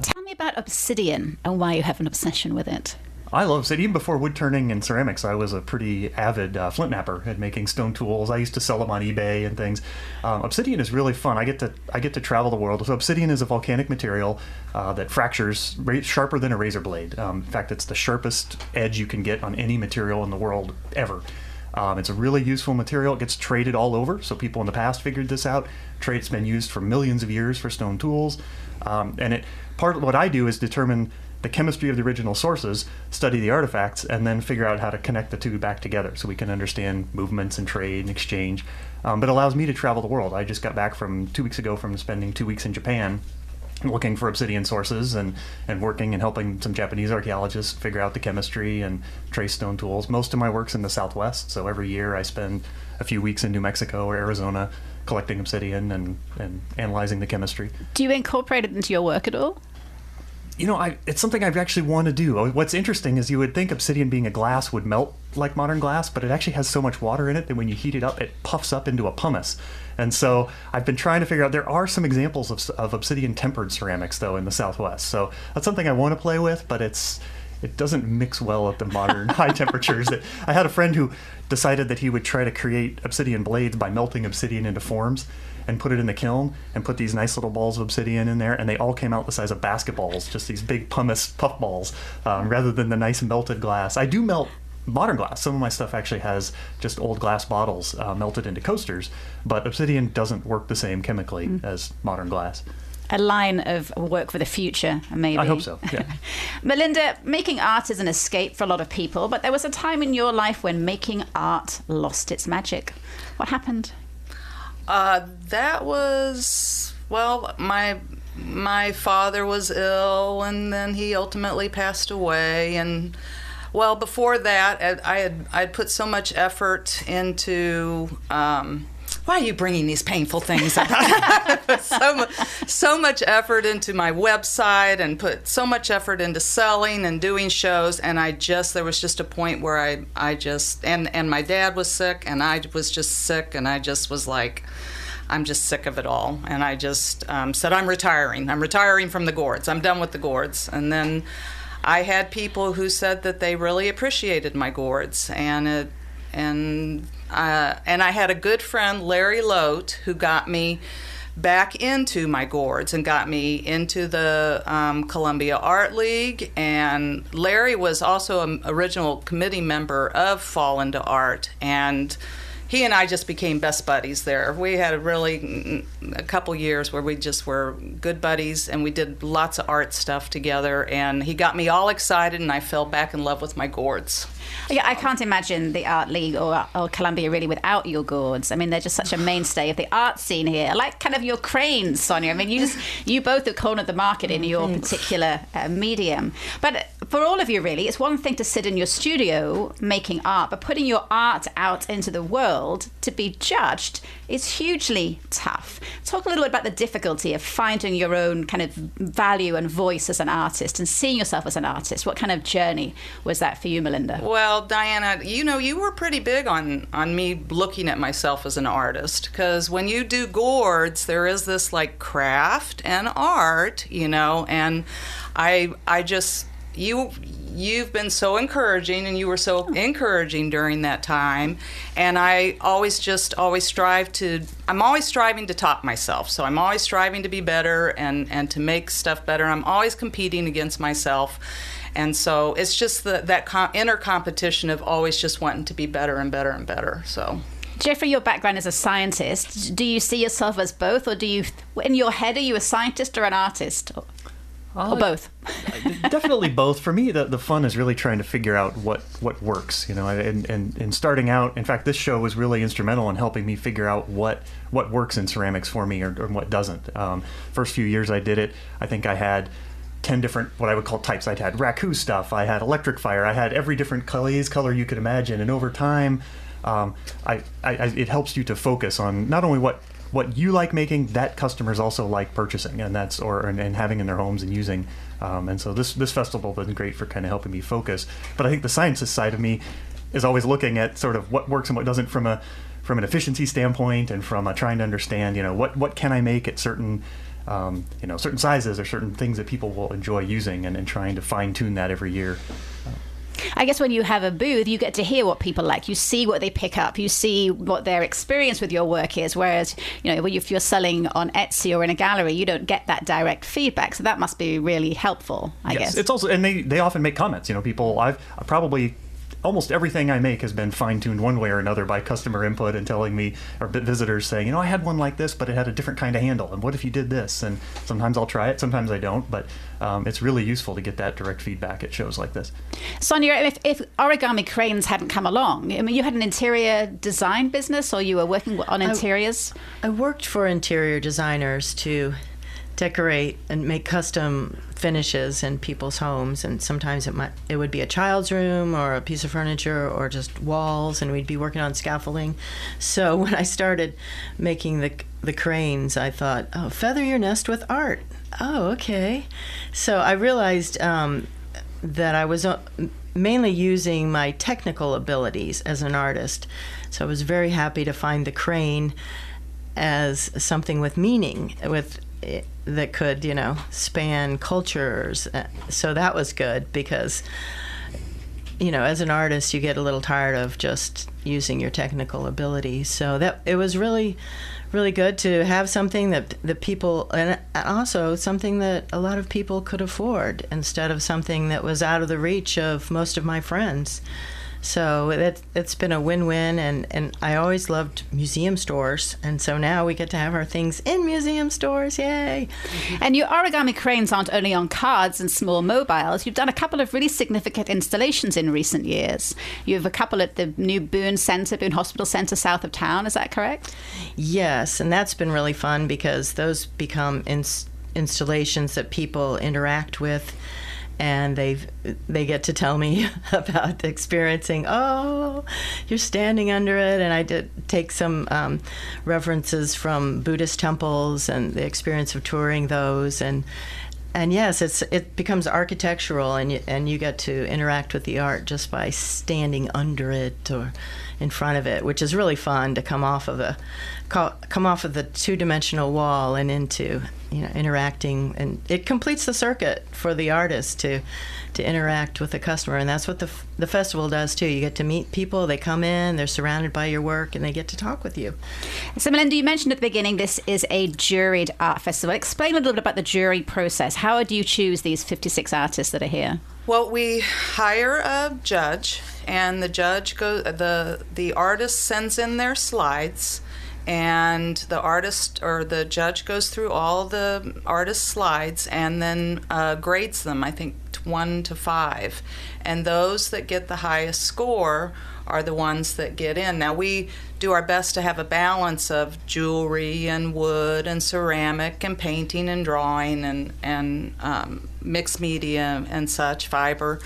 Speaker 1: Tell me about obsidian and why you have an obsession with it.
Speaker 6: I love it. Even before wood turning and ceramics, I was a pretty avid uh, flint knapper at making stone tools. I used to sell them on eBay and things. Um, obsidian is really fun. I get to I get to travel the world. So obsidian is a volcanic material uh, that fractures ra- sharper than a razor blade. Um, in fact, it's the sharpest edge you can get on any material in the world ever. Um, it's a really useful material. It gets traded all over, so people in the past figured this out. Trade's been used for millions of years for stone tools, um, and it part of what I do is determine the chemistry of the original sources, study the artifacts, and then figure out how to connect the two back together so we can understand movements and trade and exchange. Um, but it allows me to travel the world. I just got back from two weeks ago from spending two weeks in Japan looking for obsidian sources and, and working and helping some Japanese archaeologists figure out the chemistry and trace stone tools. Most of my work's in the Southwest, so every year I spend a few weeks in New Mexico or Arizona collecting obsidian and, and analyzing the chemistry.
Speaker 1: Do you incorporate it into your work at all?
Speaker 6: You know, I, it's something I've actually want to do. Oh, what's interesting is you would think obsidian being a glass would melt like modern glass, but it actually has so much water in it that when you heat it up, it puffs up into a pumice. And so I've been trying to figure out. There are some examples of, of obsidian tempered ceramics though in the Southwest, so that's something I want to play with, but it's it doesn't mix well at the modern high temperatures. That I had a friend who decided that he would try to create obsidian blades by melting obsidian into forms and put it in the kiln and put these nice little balls of obsidian in there, and they all came out the size of basketballs, just these big pumice puff balls, um, rather than the nice melted glass. I do melt modern glass. Some of my stuff actually has just old glass bottles uh, melted into coasters, but obsidian doesn't work the same chemically as modern glass.
Speaker 1: A line of work for the future, maybe.
Speaker 6: I hope so. Yeah.
Speaker 1: Melynda, making art is an escape for a lot of people, but there was a time in your life when making art lost its magic. What happened?
Speaker 4: Uh, that was well, my my father was ill, and then he ultimately passed away, and well, before that, I had I had put so much effort into. Um, why are you bringing these painful things up? so, so much effort into my website and put so much effort into selling and doing shows and I just there was just a point where I I just and and my dad was sick and I was just sick and I just was like I'm just sick of it all and I just um, said I'm retiring. I'm retiring from the gourds. I'm done with the gourds and then I had people who said that they really appreciated my gourds and it and uh, and I had a good friend, Larry Lote, who got me back into my gourds and got me into the um, Columbia Art League. And Larry was also an original committee member of Fall into Art, and he and I just became best buddies there. We had a really a couple years where we just were good buddies, and we did lots of art stuff together. And he got me all excited, and I fell back in love with my gourds.
Speaker 1: Yeah, I can't imagine the Art League or, or Columbia really without your gourds. I mean, they're just such a mainstay of the art scene here. Like kind of your cranes, Sonya. I mean, you just, you both have cornered the market in your particular uh, medium. But for all of you, really, it's one thing to sit in your studio making art, but putting your art out into the world to be judged is hugely tough. Talk a little bit about the difficulty of finding your own kind of value and voice as an artist and seeing yourself as an artist. What kind of journey was that for you, Melynda?
Speaker 4: Well, Diana, you know, you were pretty big on on me looking at myself as an artist because when you do gourds, there is this like craft and art, you know, and I I just you you've been so encouraging and you were so encouraging during that time. And i always just always strive to i'm always striving to top myself. So i'm always striving to be better and and to make stuff better. I'm always competing against myself. And so it's just the, that com- inner competition of always just wanting to be better and better and better. So.
Speaker 1: Jeffrey, your background is a scientist, do you see yourself as both, or do you, in your head, are you a scientist or an artist? Or, or both?
Speaker 6: Definitely both. For me, the, the fun is really trying to figure out what, what works, you know, and, and, and starting out, in fact, this show was really instrumental in helping me figure out what, what works in ceramics for me or, or what doesn't. Um, first few years I did it, I think I had 10 different what I would call types. I'd had raku stuff, I had electric fire, I had every different glaze color you could imagine. And over time, um, I, I, I, it helps you to focus on not only what what you like making, that customers also like purchasing, and that's or and, and having in their homes and using. Um, and so this this festival has been great for kind of helping me focus. But I think the scientist side of me is always looking at sort of what works and what doesn't from a from an efficiency standpoint and from trying to understand, you know, what what can I make at certain um, you know certain sizes or certain things that people will enjoy using, and, and trying to fine tune that every year.
Speaker 1: I guess when you have a booth, you get to hear what people like. You see what they pick up. You see what their experience with your work is. Whereas, you know, if you're selling on Etsy or in a gallery, you don't get that direct feedback. So that must be really helpful, I
Speaker 6: yes,
Speaker 1: guess.
Speaker 6: it's also and they they often make comments. You know, people I've I probably almost everything I make has been fine tuned one way or another by customer input and telling me or visitors saying, you know, I had one like this, but it had a different kind of handle. And what if you did this? And sometimes I'll try it, sometimes I don't. But um, it's really useful to get that direct feedback at shows like this.
Speaker 1: Sonya, if, if origami cranes hadn't come along, I mean, you had an interior design business or you were working on interiors?
Speaker 5: I worked for interior designers to decorate and make custom finishes in people's homes and sometimes it might it would be a child's room or a piece of furniture or just walls and we'd be working on scaffolding. So when i started making the the cranes i thought oh feather your nest with art. Oh okay. So i realized um, that i was uh, mainly using my technical abilities as an artist. So i was very happy to find the crane as something with meaning with that could, you know, span cultures. Uh, so that was good because, you know, as an artist, you get a little tired of just using your technical ability. So that it was really, really good to have something that the people and also something that a lot of people could afford instead of something that was out of the reach of most of my friends. So it, it's been a win-win, and, and I always loved museum stores, and so now we get to have our things in museum stores. Yay! Mm-hmm.
Speaker 1: And your origami cranes aren't only on cards and small mobiles. You've done a couple of really significant installations in recent years. You have a couple at the new Boone Center, Boone Hospital Center, south of town. Is that correct?
Speaker 5: Yes, and that's been really fun because those become ins- installations that people interact with and they they get to tell me about experiencing. Oh, you're standing under it, and I did take some um, references from Buddhist temples and the experience of touring those, and and yes, it's it becomes architectural, and you, and you get to interact with the art just by standing under it or in front of it, which is really fun to come off of a come off of the two-dimensional wall and into you know interacting. And it completes the circuit for the artist to to interact with the customer and that's what the the festival does too. You get to meet people they come in they're surrounded by your work and they get to talk with you.
Speaker 1: So melynda you mentioned at the beginning this is a juried art festival. Explain a little bit about the jury process. How do you choose these 56 artists that are here?
Speaker 4: Well we hire a judge and the judge goes the the artist sends in their slides and the artist or the judge goes through all the artist slides and then uh, grades them. I think one to five and those that get the highest score are the ones that get in now we do our best to have a balance of jewelry and wood and ceramic and painting and drawing and and um, mixed media and such fiber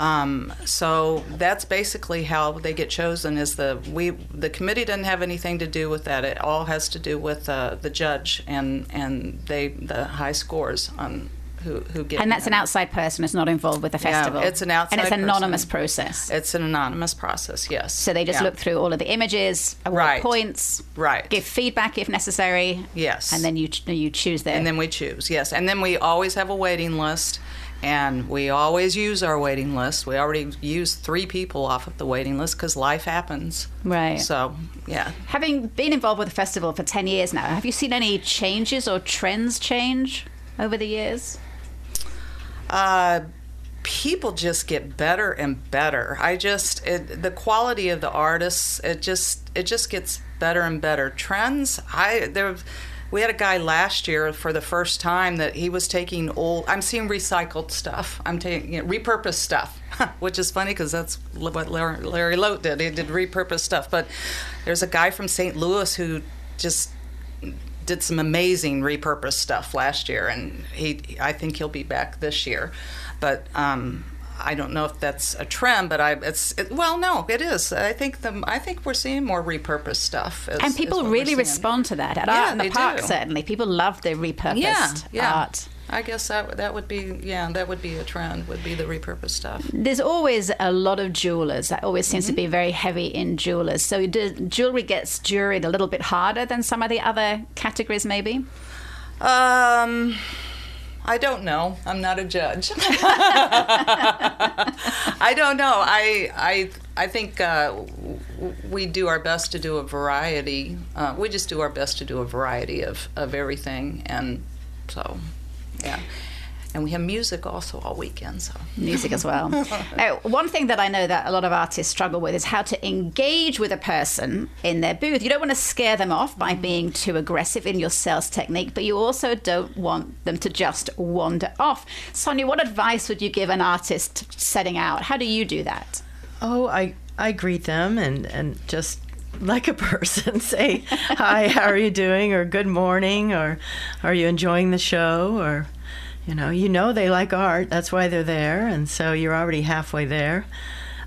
Speaker 4: um, so that's basically how they get chosen. Is the we the committee doesn't have anything to do with that. It all has to do with uh, the judge and and they the high scores on who, who get
Speaker 1: and that's an outside person is not involved with the festival
Speaker 4: yeah, it's an outside
Speaker 1: and it's an anonymous process
Speaker 4: it's an anonymous process yes
Speaker 1: so they just
Speaker 4: yeah.
Speaker 1: look through all of the images award
Speaker 4: right.
Speaker 1: points
Speaker 4: right
Speaker 1: give feedback if necessary
Speaker 4: yes
Speaker 1: and then you you choose there
Speaker 4: and then we choose yes and then we always have a waiting list and we always use our waiting list. We already use three people off of the waiting list because life happens.
Speaker 1: Right.
Speaker 4: So, yeah.
Speaker 1: Having been involved with the festival for 10 years now, have you seen any changes or trends change over the years?
Speaker 4: Uh, people just get better and better. I just it, the quality of the artists it just it just gets better and better. Trends I there we had a guy last year for the first time that he was taking old i'm seeing recycled stuff i'm taking you know, repurposed stuff which is funny because that's what larry, larry lote did he did repurposed stuff but there's a guy from st louis who just did some amazing repurposed stuff last year and he i think he'll be back this year but um, I don't know if that's a trend, but I it's it, well, no, it is. I think the I think we're seeing more repurposed stuff,
Speaker 1: and people really respond to that at
Speaker 4: yeah,
Speaker 1: art in the park.
Speaker 4: Do.
Speaker 1: Certainly, people love the repurposed
Speaker 4: yeah, yeah.
Speaker 1: art.
Speaker 4: I guess that that would be yeah that would be a trend would be the repurposed stuff.
Speaker 1: There's always a lot of jewelers. That always seems mm-hmm. to be very heavy in jewelers. So do, jewelry gets juried a little bit harder than some of the other categories, maybe.
Speaker 4: Um. I don't know. I'm not a judge. I don't know. I I I think uh, we do our best to do a variety. Uh, we just do our best to do a variety of of everything, and so yeah and we have music also all weekend. So
Speaker 1: music as well. now, one thing that I know that a lot of artists struggle with is how to engage with a person in their booth. You don't want to scare them off by mm. being too aggressive in your sales technique, but you also don't want them to just wander off. Sonya, what advice would you give an artist setting out? How do you do that?
Speaker 5: Oh, I I greet them and and just like a person say hi how are you doing or good morning or are you enjoying the show or you know, you know they like art. That's why they're there, and so you're already halfway there.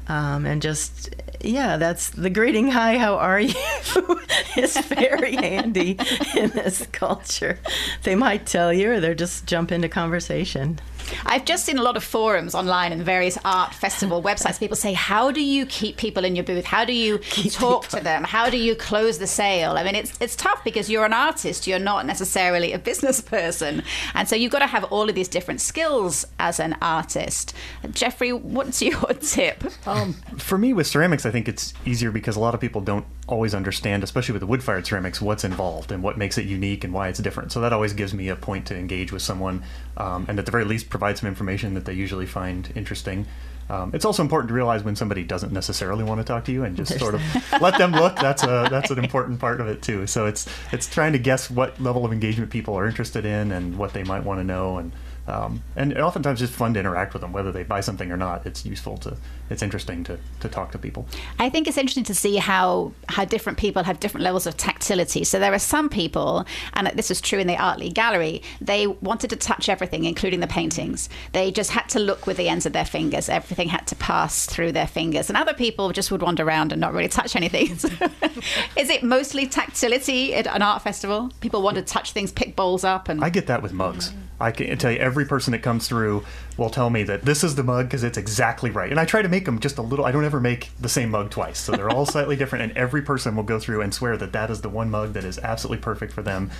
Speaker 5: Um, and just yeah, that's the greeting. Hi, how are you? is very handy in this culture. They might tell you, or they'll just jump into conversation.
Speaker 1: I've just seen a lot of forums online and various art festival websites. People say, "How do you keep people in your booth? How do you keep talk people. to them? How do you close the sale?" I mean, it's it's tough because you're an artist. You're not necessarily a business person, and so you've got to have all of these different skills as an artist. Jeffrey, what's your tip?
Speaker 6: Um, for me, with ceramics, I think it's easier because a lot of people don't always understand, especially with the wood-fired ceramics, what's involved and what makes it unique and why it's different. So that always gives me a point to engage with someone, um, and at the very least provide some information that they usually find interesting. um, it's also important to realize when somebody doesn't necessarily want to talk to you and just sort of let them look. That's a that's an important part of it too. So it's it's trying to guess what level of engagement people are interested in and what they might want to know and um, and oftentimes it's fun to interact with them, whether they buy something or not. It's useful to, it's interesting to, to talk to people.
Speaker 1: I think it's interesting to see how how different people have different levels of tactility. So there are some people, and this was true in the Art League Gallery, they wanted to touch everything, including the paintings. They just had to look with the ends of their fingers. Everything had to pass through their fingers. And other people just would wander around and not really touch anything. Is it mostly tactility at an art festival? People want to touch things, pick bowls up, and
Speaker 6: I get that with mugs. I can tell you every person that comes through will tell me that this is the mug because it's exactly right. And I try to make them just a little. I don't ever make the same mug twice, so they're all slightly different. And every person will go through and swear that that is the one mug that is absolutely perfect for them.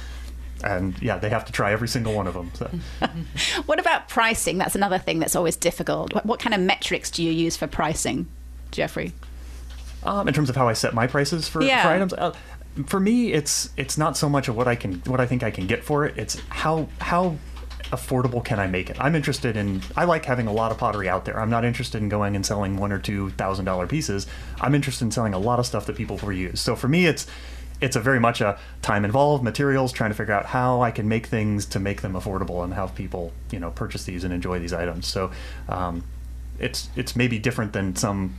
Speaker 6: And yeah, they have to try every single one of them. So.
Speaker 1: what about pricing? That's another thing that's always difficult. What, what kind of metrics do you use for pricing, Jeffrey?
Speaker 6: Um, in terms of how I set my prices for,
Speaker 1: Yeah.
Speaker 6: for items, uh, for me, it's it's not so much of what I can what I think I can get for it. It's how how affordable can I make it? I'm interested in. I like having a lot of pottery out there. I'm not interested in going and selling one or two thousand dollar pieces. I'm interested in selling a lot of stuff that people reuse. So for me, it's it's a very much a time involved, materials, trying to figure out how I can make things to make them affordable and have people you know purchase these and enjoy these items. So um, it's it's maybe different than some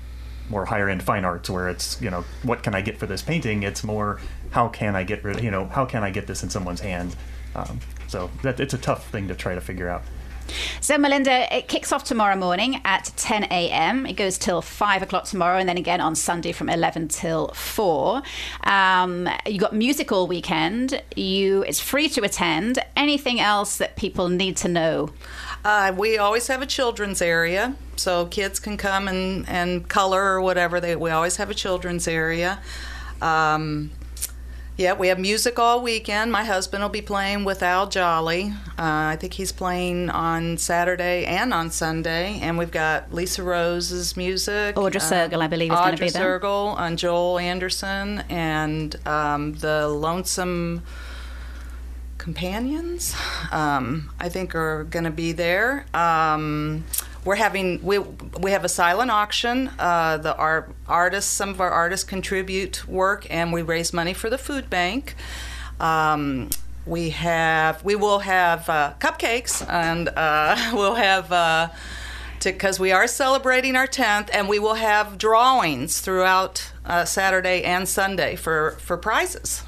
Speaker 6: more higher end fine arts where it's you know what can I get for this painting? It's more how can I get rid you know how can I get this in someone's hand? Um, so that it's a tough thing to try to figure out.
Speaker 1: So, Melynda, it kicks off tomorrow morning at 10 a.m. It goes till 5 o'clock tomorrow, and then again on Sunday from 11 till 4. Um, you got music all weekend. You It's free to attend. Anything else that people need to know?
Speaker 4: Uh, we always have a children's area, so kids can come and, and color or whatever. They, we always have a children's area. Um, yeah, we have music all weekend. My husband will be playing with Al Jolly. Uh, I think he's playing on Saturday and on Sunday. And we've got Lisa Rose's music.
Speaker 1: Audra Sergel, I believe, is gonna be
Speaker 4: Audra
Speaker 1: there.
Speaker 4: Sergel and Joel Anderson and um, the Lonesome companions um, i think are going to be there um, we're having we, we have a silent auction. Uh, the our artists some of our artists contribute work and we raise money for the food bank. Um, we have we will have uh, cupcakes and uh, we'll have uh, because we are celebrating our 10th and we will have drawings throughout uh, saturday and sunday for for prizes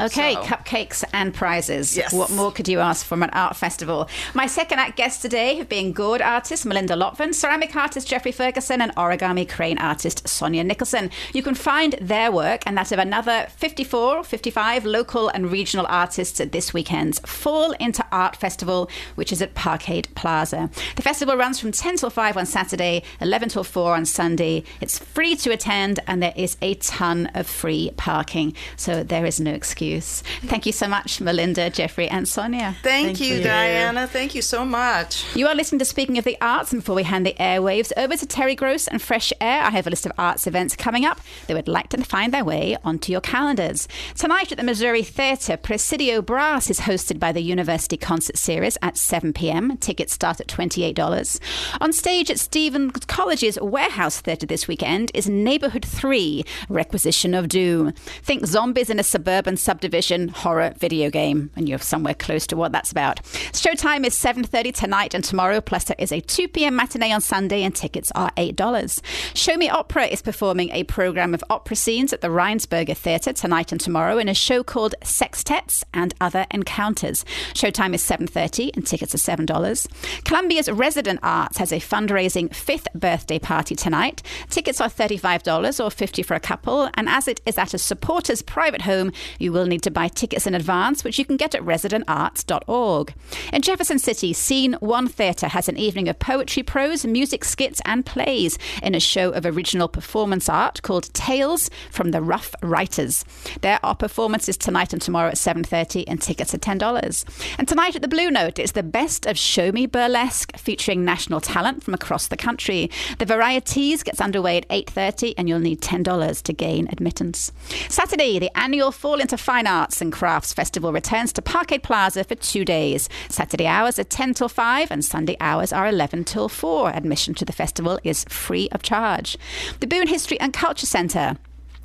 Speaker 1: Okay,
Speaker 4: So-
Speaker 1: cupcakes and prizes.
Speaker 4: Yes.
Speaker 1: What more could you ask from an art festival? My second act guests today have been gourd artist Melynda Lotven, ceramic artist Jeffrey Ferguson, and origami crane artist Sonya Nicholson. You can find their work and that of another 54, 55 local and regional artists at this weekend's Fall into Art Festival, which is at Parkade Plaza. The festival runs from 10 till 5 on Saturday, 11 till 4 on Sunday. It's free to attend and there is a ton of free parking, so there is no excuse. Thank you so much, Melynda, Jeffrey, and Sonya.
Speaker 4: Thank,
Speaker 5: Thank
Speaker 4: you,
Speaker 5: you.
Speaker 4: Diana. Thank you so much.
Speaker 1: You are listening to Speaking of the Arts, and before we hand the airwaves over to Terry Gross and Fresh Air, I have a list of arts events coming up that would like to find their way onto your calendars. Tonight at the Missouri Theatre, Presidio Brass is hosted by the University Concert Series at 7 p.m. Tickets start at $28. On stage at Stephens College's Warehouse Theatre this weekend is Neighborhood 3 Requisition of Doom. Think zombies in a suburban subdivision horror video game, and you're somewhere close to what that's about. Showtime is 7:30 tonight and tomorrow, plus there is a 2 p.m. matinee on Sunday, and tickets are $8. Show Me Opera is performing a program of opera scenes at the Rhynsburger Theatre tonight and tomorrow in a show called Sextets and Other Encounters. Showtime is 7:30 and tickets are $7. Columbia's Resident Arts has a fundraising fifth birthday party tonight. Tickets are $35 or 50 for a couple, and as it is at a supporter's private home, you will need to buy tickets in advance, which you can get at residentarts.org. In Jefferson City, Scene One Theatre has an evening of poetry, prose, music, skits, and plays in a show of original performance art called Tales from the Rough Writers. There are performances tonight and tomorrow at 7:30, and tickets are $10. And tonight at the Blue Note, it's the best of Show Me Burlesque, featuring national talent from across the country. The Varieties gets underway at 8:30, and you'll need $10 to gain admittance. Saturday, the annual Fall into Fine Arts and Crafts Festival returns to Parkade Plaza for two days. Saturday hours are 10 till 5 and Sunday hours are 11 till 4. Admission to the festival is free of charge. The Boone History and Culture Centre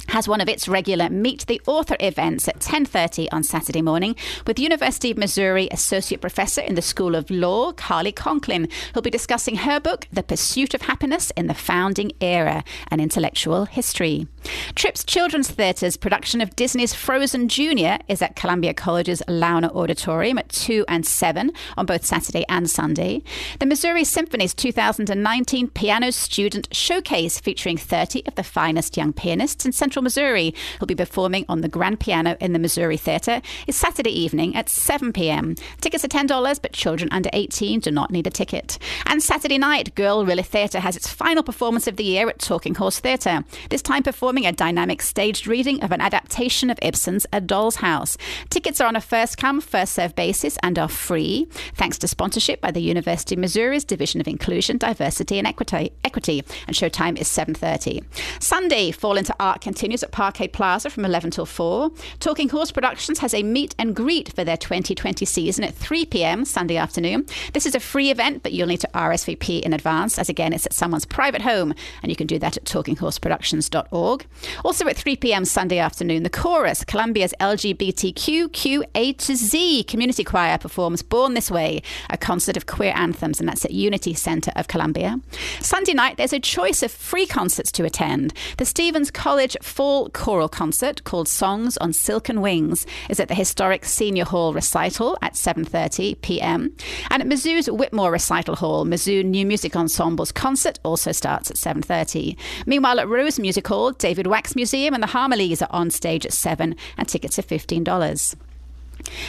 Speaker 1: has one of its regular Meet the Author events at 10:30 on Saturday morning with University of Missouri Associate Professor in the School of Law, Carli Conklin, who'll be discussing her book The Pursuit of Happiness in the Founding Era: An Intellectual History. TRYPS Children's Theatre's production of Disney's Frozen Junior is at Columbia College's Launer Auditorium at 2 and 7 on both Saturday and Sunday. The Missouri Symphony's 2019 Piano Student Showcase featuring 30 of the finest young pianists in Central Missouri who'll be performing on the grand piano in the Missouri Theatre is Saturday evening at 7 p.m. Tickets are $10, but children under 18 do not need a ticket. And Saturday night, Girl Really Theatre has its final performance of the year at Talking Horse Theatre, this time performing a dynamic staged reading of an adaptation of Ibsen's A Doll's House. Tickets are on a first come, first served basis and are free, thanks to sponsorship by the University of Missouri's Division of Inclusion, Diversity and Equity, Equity and showtime is 7.30. Sunday, Fall into Art continues at Parkade Plaza from 11 till 4. Talking Horse Productions has a meet and greet for their 2020 season at 3 p.m. Sunday afternoon. This is a free event, but you'll need to RSVP in advance, as again, it's at someone's private home, and you can do that at talkinghorseproductions.org. Also at 3 p.m. Sunday afternoon, the Chorus, Columbia's LGBTQ QA to Z community choir, performs Born This Way, a concert of queer anthems, and that's at Unity Center of Columbia. Sunday night, there's a choice of free concerts to attend. The Stephens College Fall Choral Concert, called Songs on Silken Wings, is at the historic Senior Hall recital at 7:30 p.m. And at Mizzou's Whitmore Recital Hall, Mizzou New Music Ensemble's concert also starts at 7:30. Meanwhile, at Rose Music Hall, David Wax Museum and the Harmonies are on stage at 7 and tickets are $15.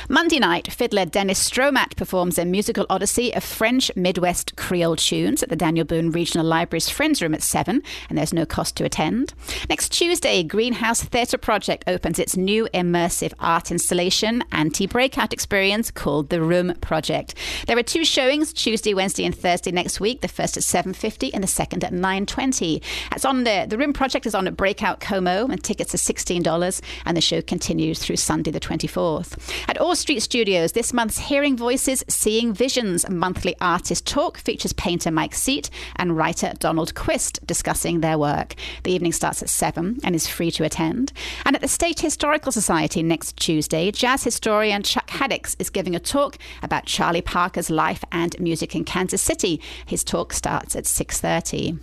Speaker 1: Monday night, fiddler Dennis Stroughmatt performs a musical odyssey of French Midwest Creole tunes at the Daniel Boone Regional Library's Friends Room at 7, and there's no cost to attend. Next Tuesday, Greenhouse Theatre Project opens its new immersive art installation anti breakout experience called The Room Project. There are two showings Tuesday, Wednesday, and Thursday next week. The first at 7.50 and the second at 9.20. It's on the, the Room Project is on at Breakout Como, and tickets are $16, and the show continues through Sunday the 24th. At Orr Street Studios, this month's Hearing Voices, Seeing Visions monthly artist talk features painter Mike Seat and writer Donald Quist discussing their work. The evening starts at 7 and is free to attend. And at the State Historical Society next Tuesday, jazz historian Chuck Haddix is giving a talk about Charlie Parker's life and music in Kansas City. His talk starts at 6:30.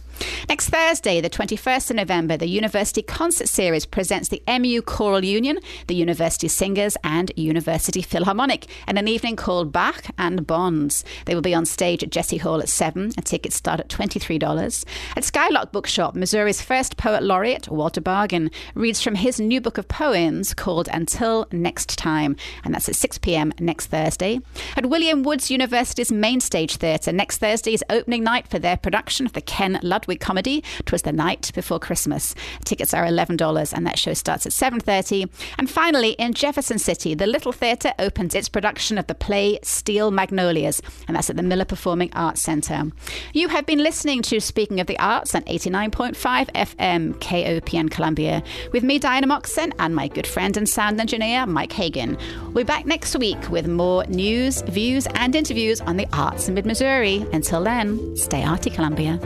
Speaker 1: Next Thursday, the 21st of November, the University Concert Series presents the MU Choral Union, the University Singers, and University Philharmonic in an evening called Bach and Bonds. They will be on stage at Jesse Hall at 7, and tickets start at $23. At Skylark Bookshop, Missouri's first poet laureate, Walter Bargen, reads from his new book of poems called Until Next Time, and that's at 6 p.m. next Thursday. At William Woods University's Main Stage Theatre, next Thursday is opening night for their production of the Ken Ludwig comedy Twas the Night Before Christmas. Tickets are $11 and that show starts at 7:30. And finally, in Jefferson City, the Little Theatre opens its production of the play Steel Magnolias, and that's at the Miller Performing Arts Centre. You have been listening to Speaking of the Arts on 89.5 FM KOPN Columbia with me, Diana Moxon, and my good friend and sound engineer, Mike Hagan. We're back next week with more news, views, and interviews on the arts in mid Missouri. Until then, stay arty, Columbia.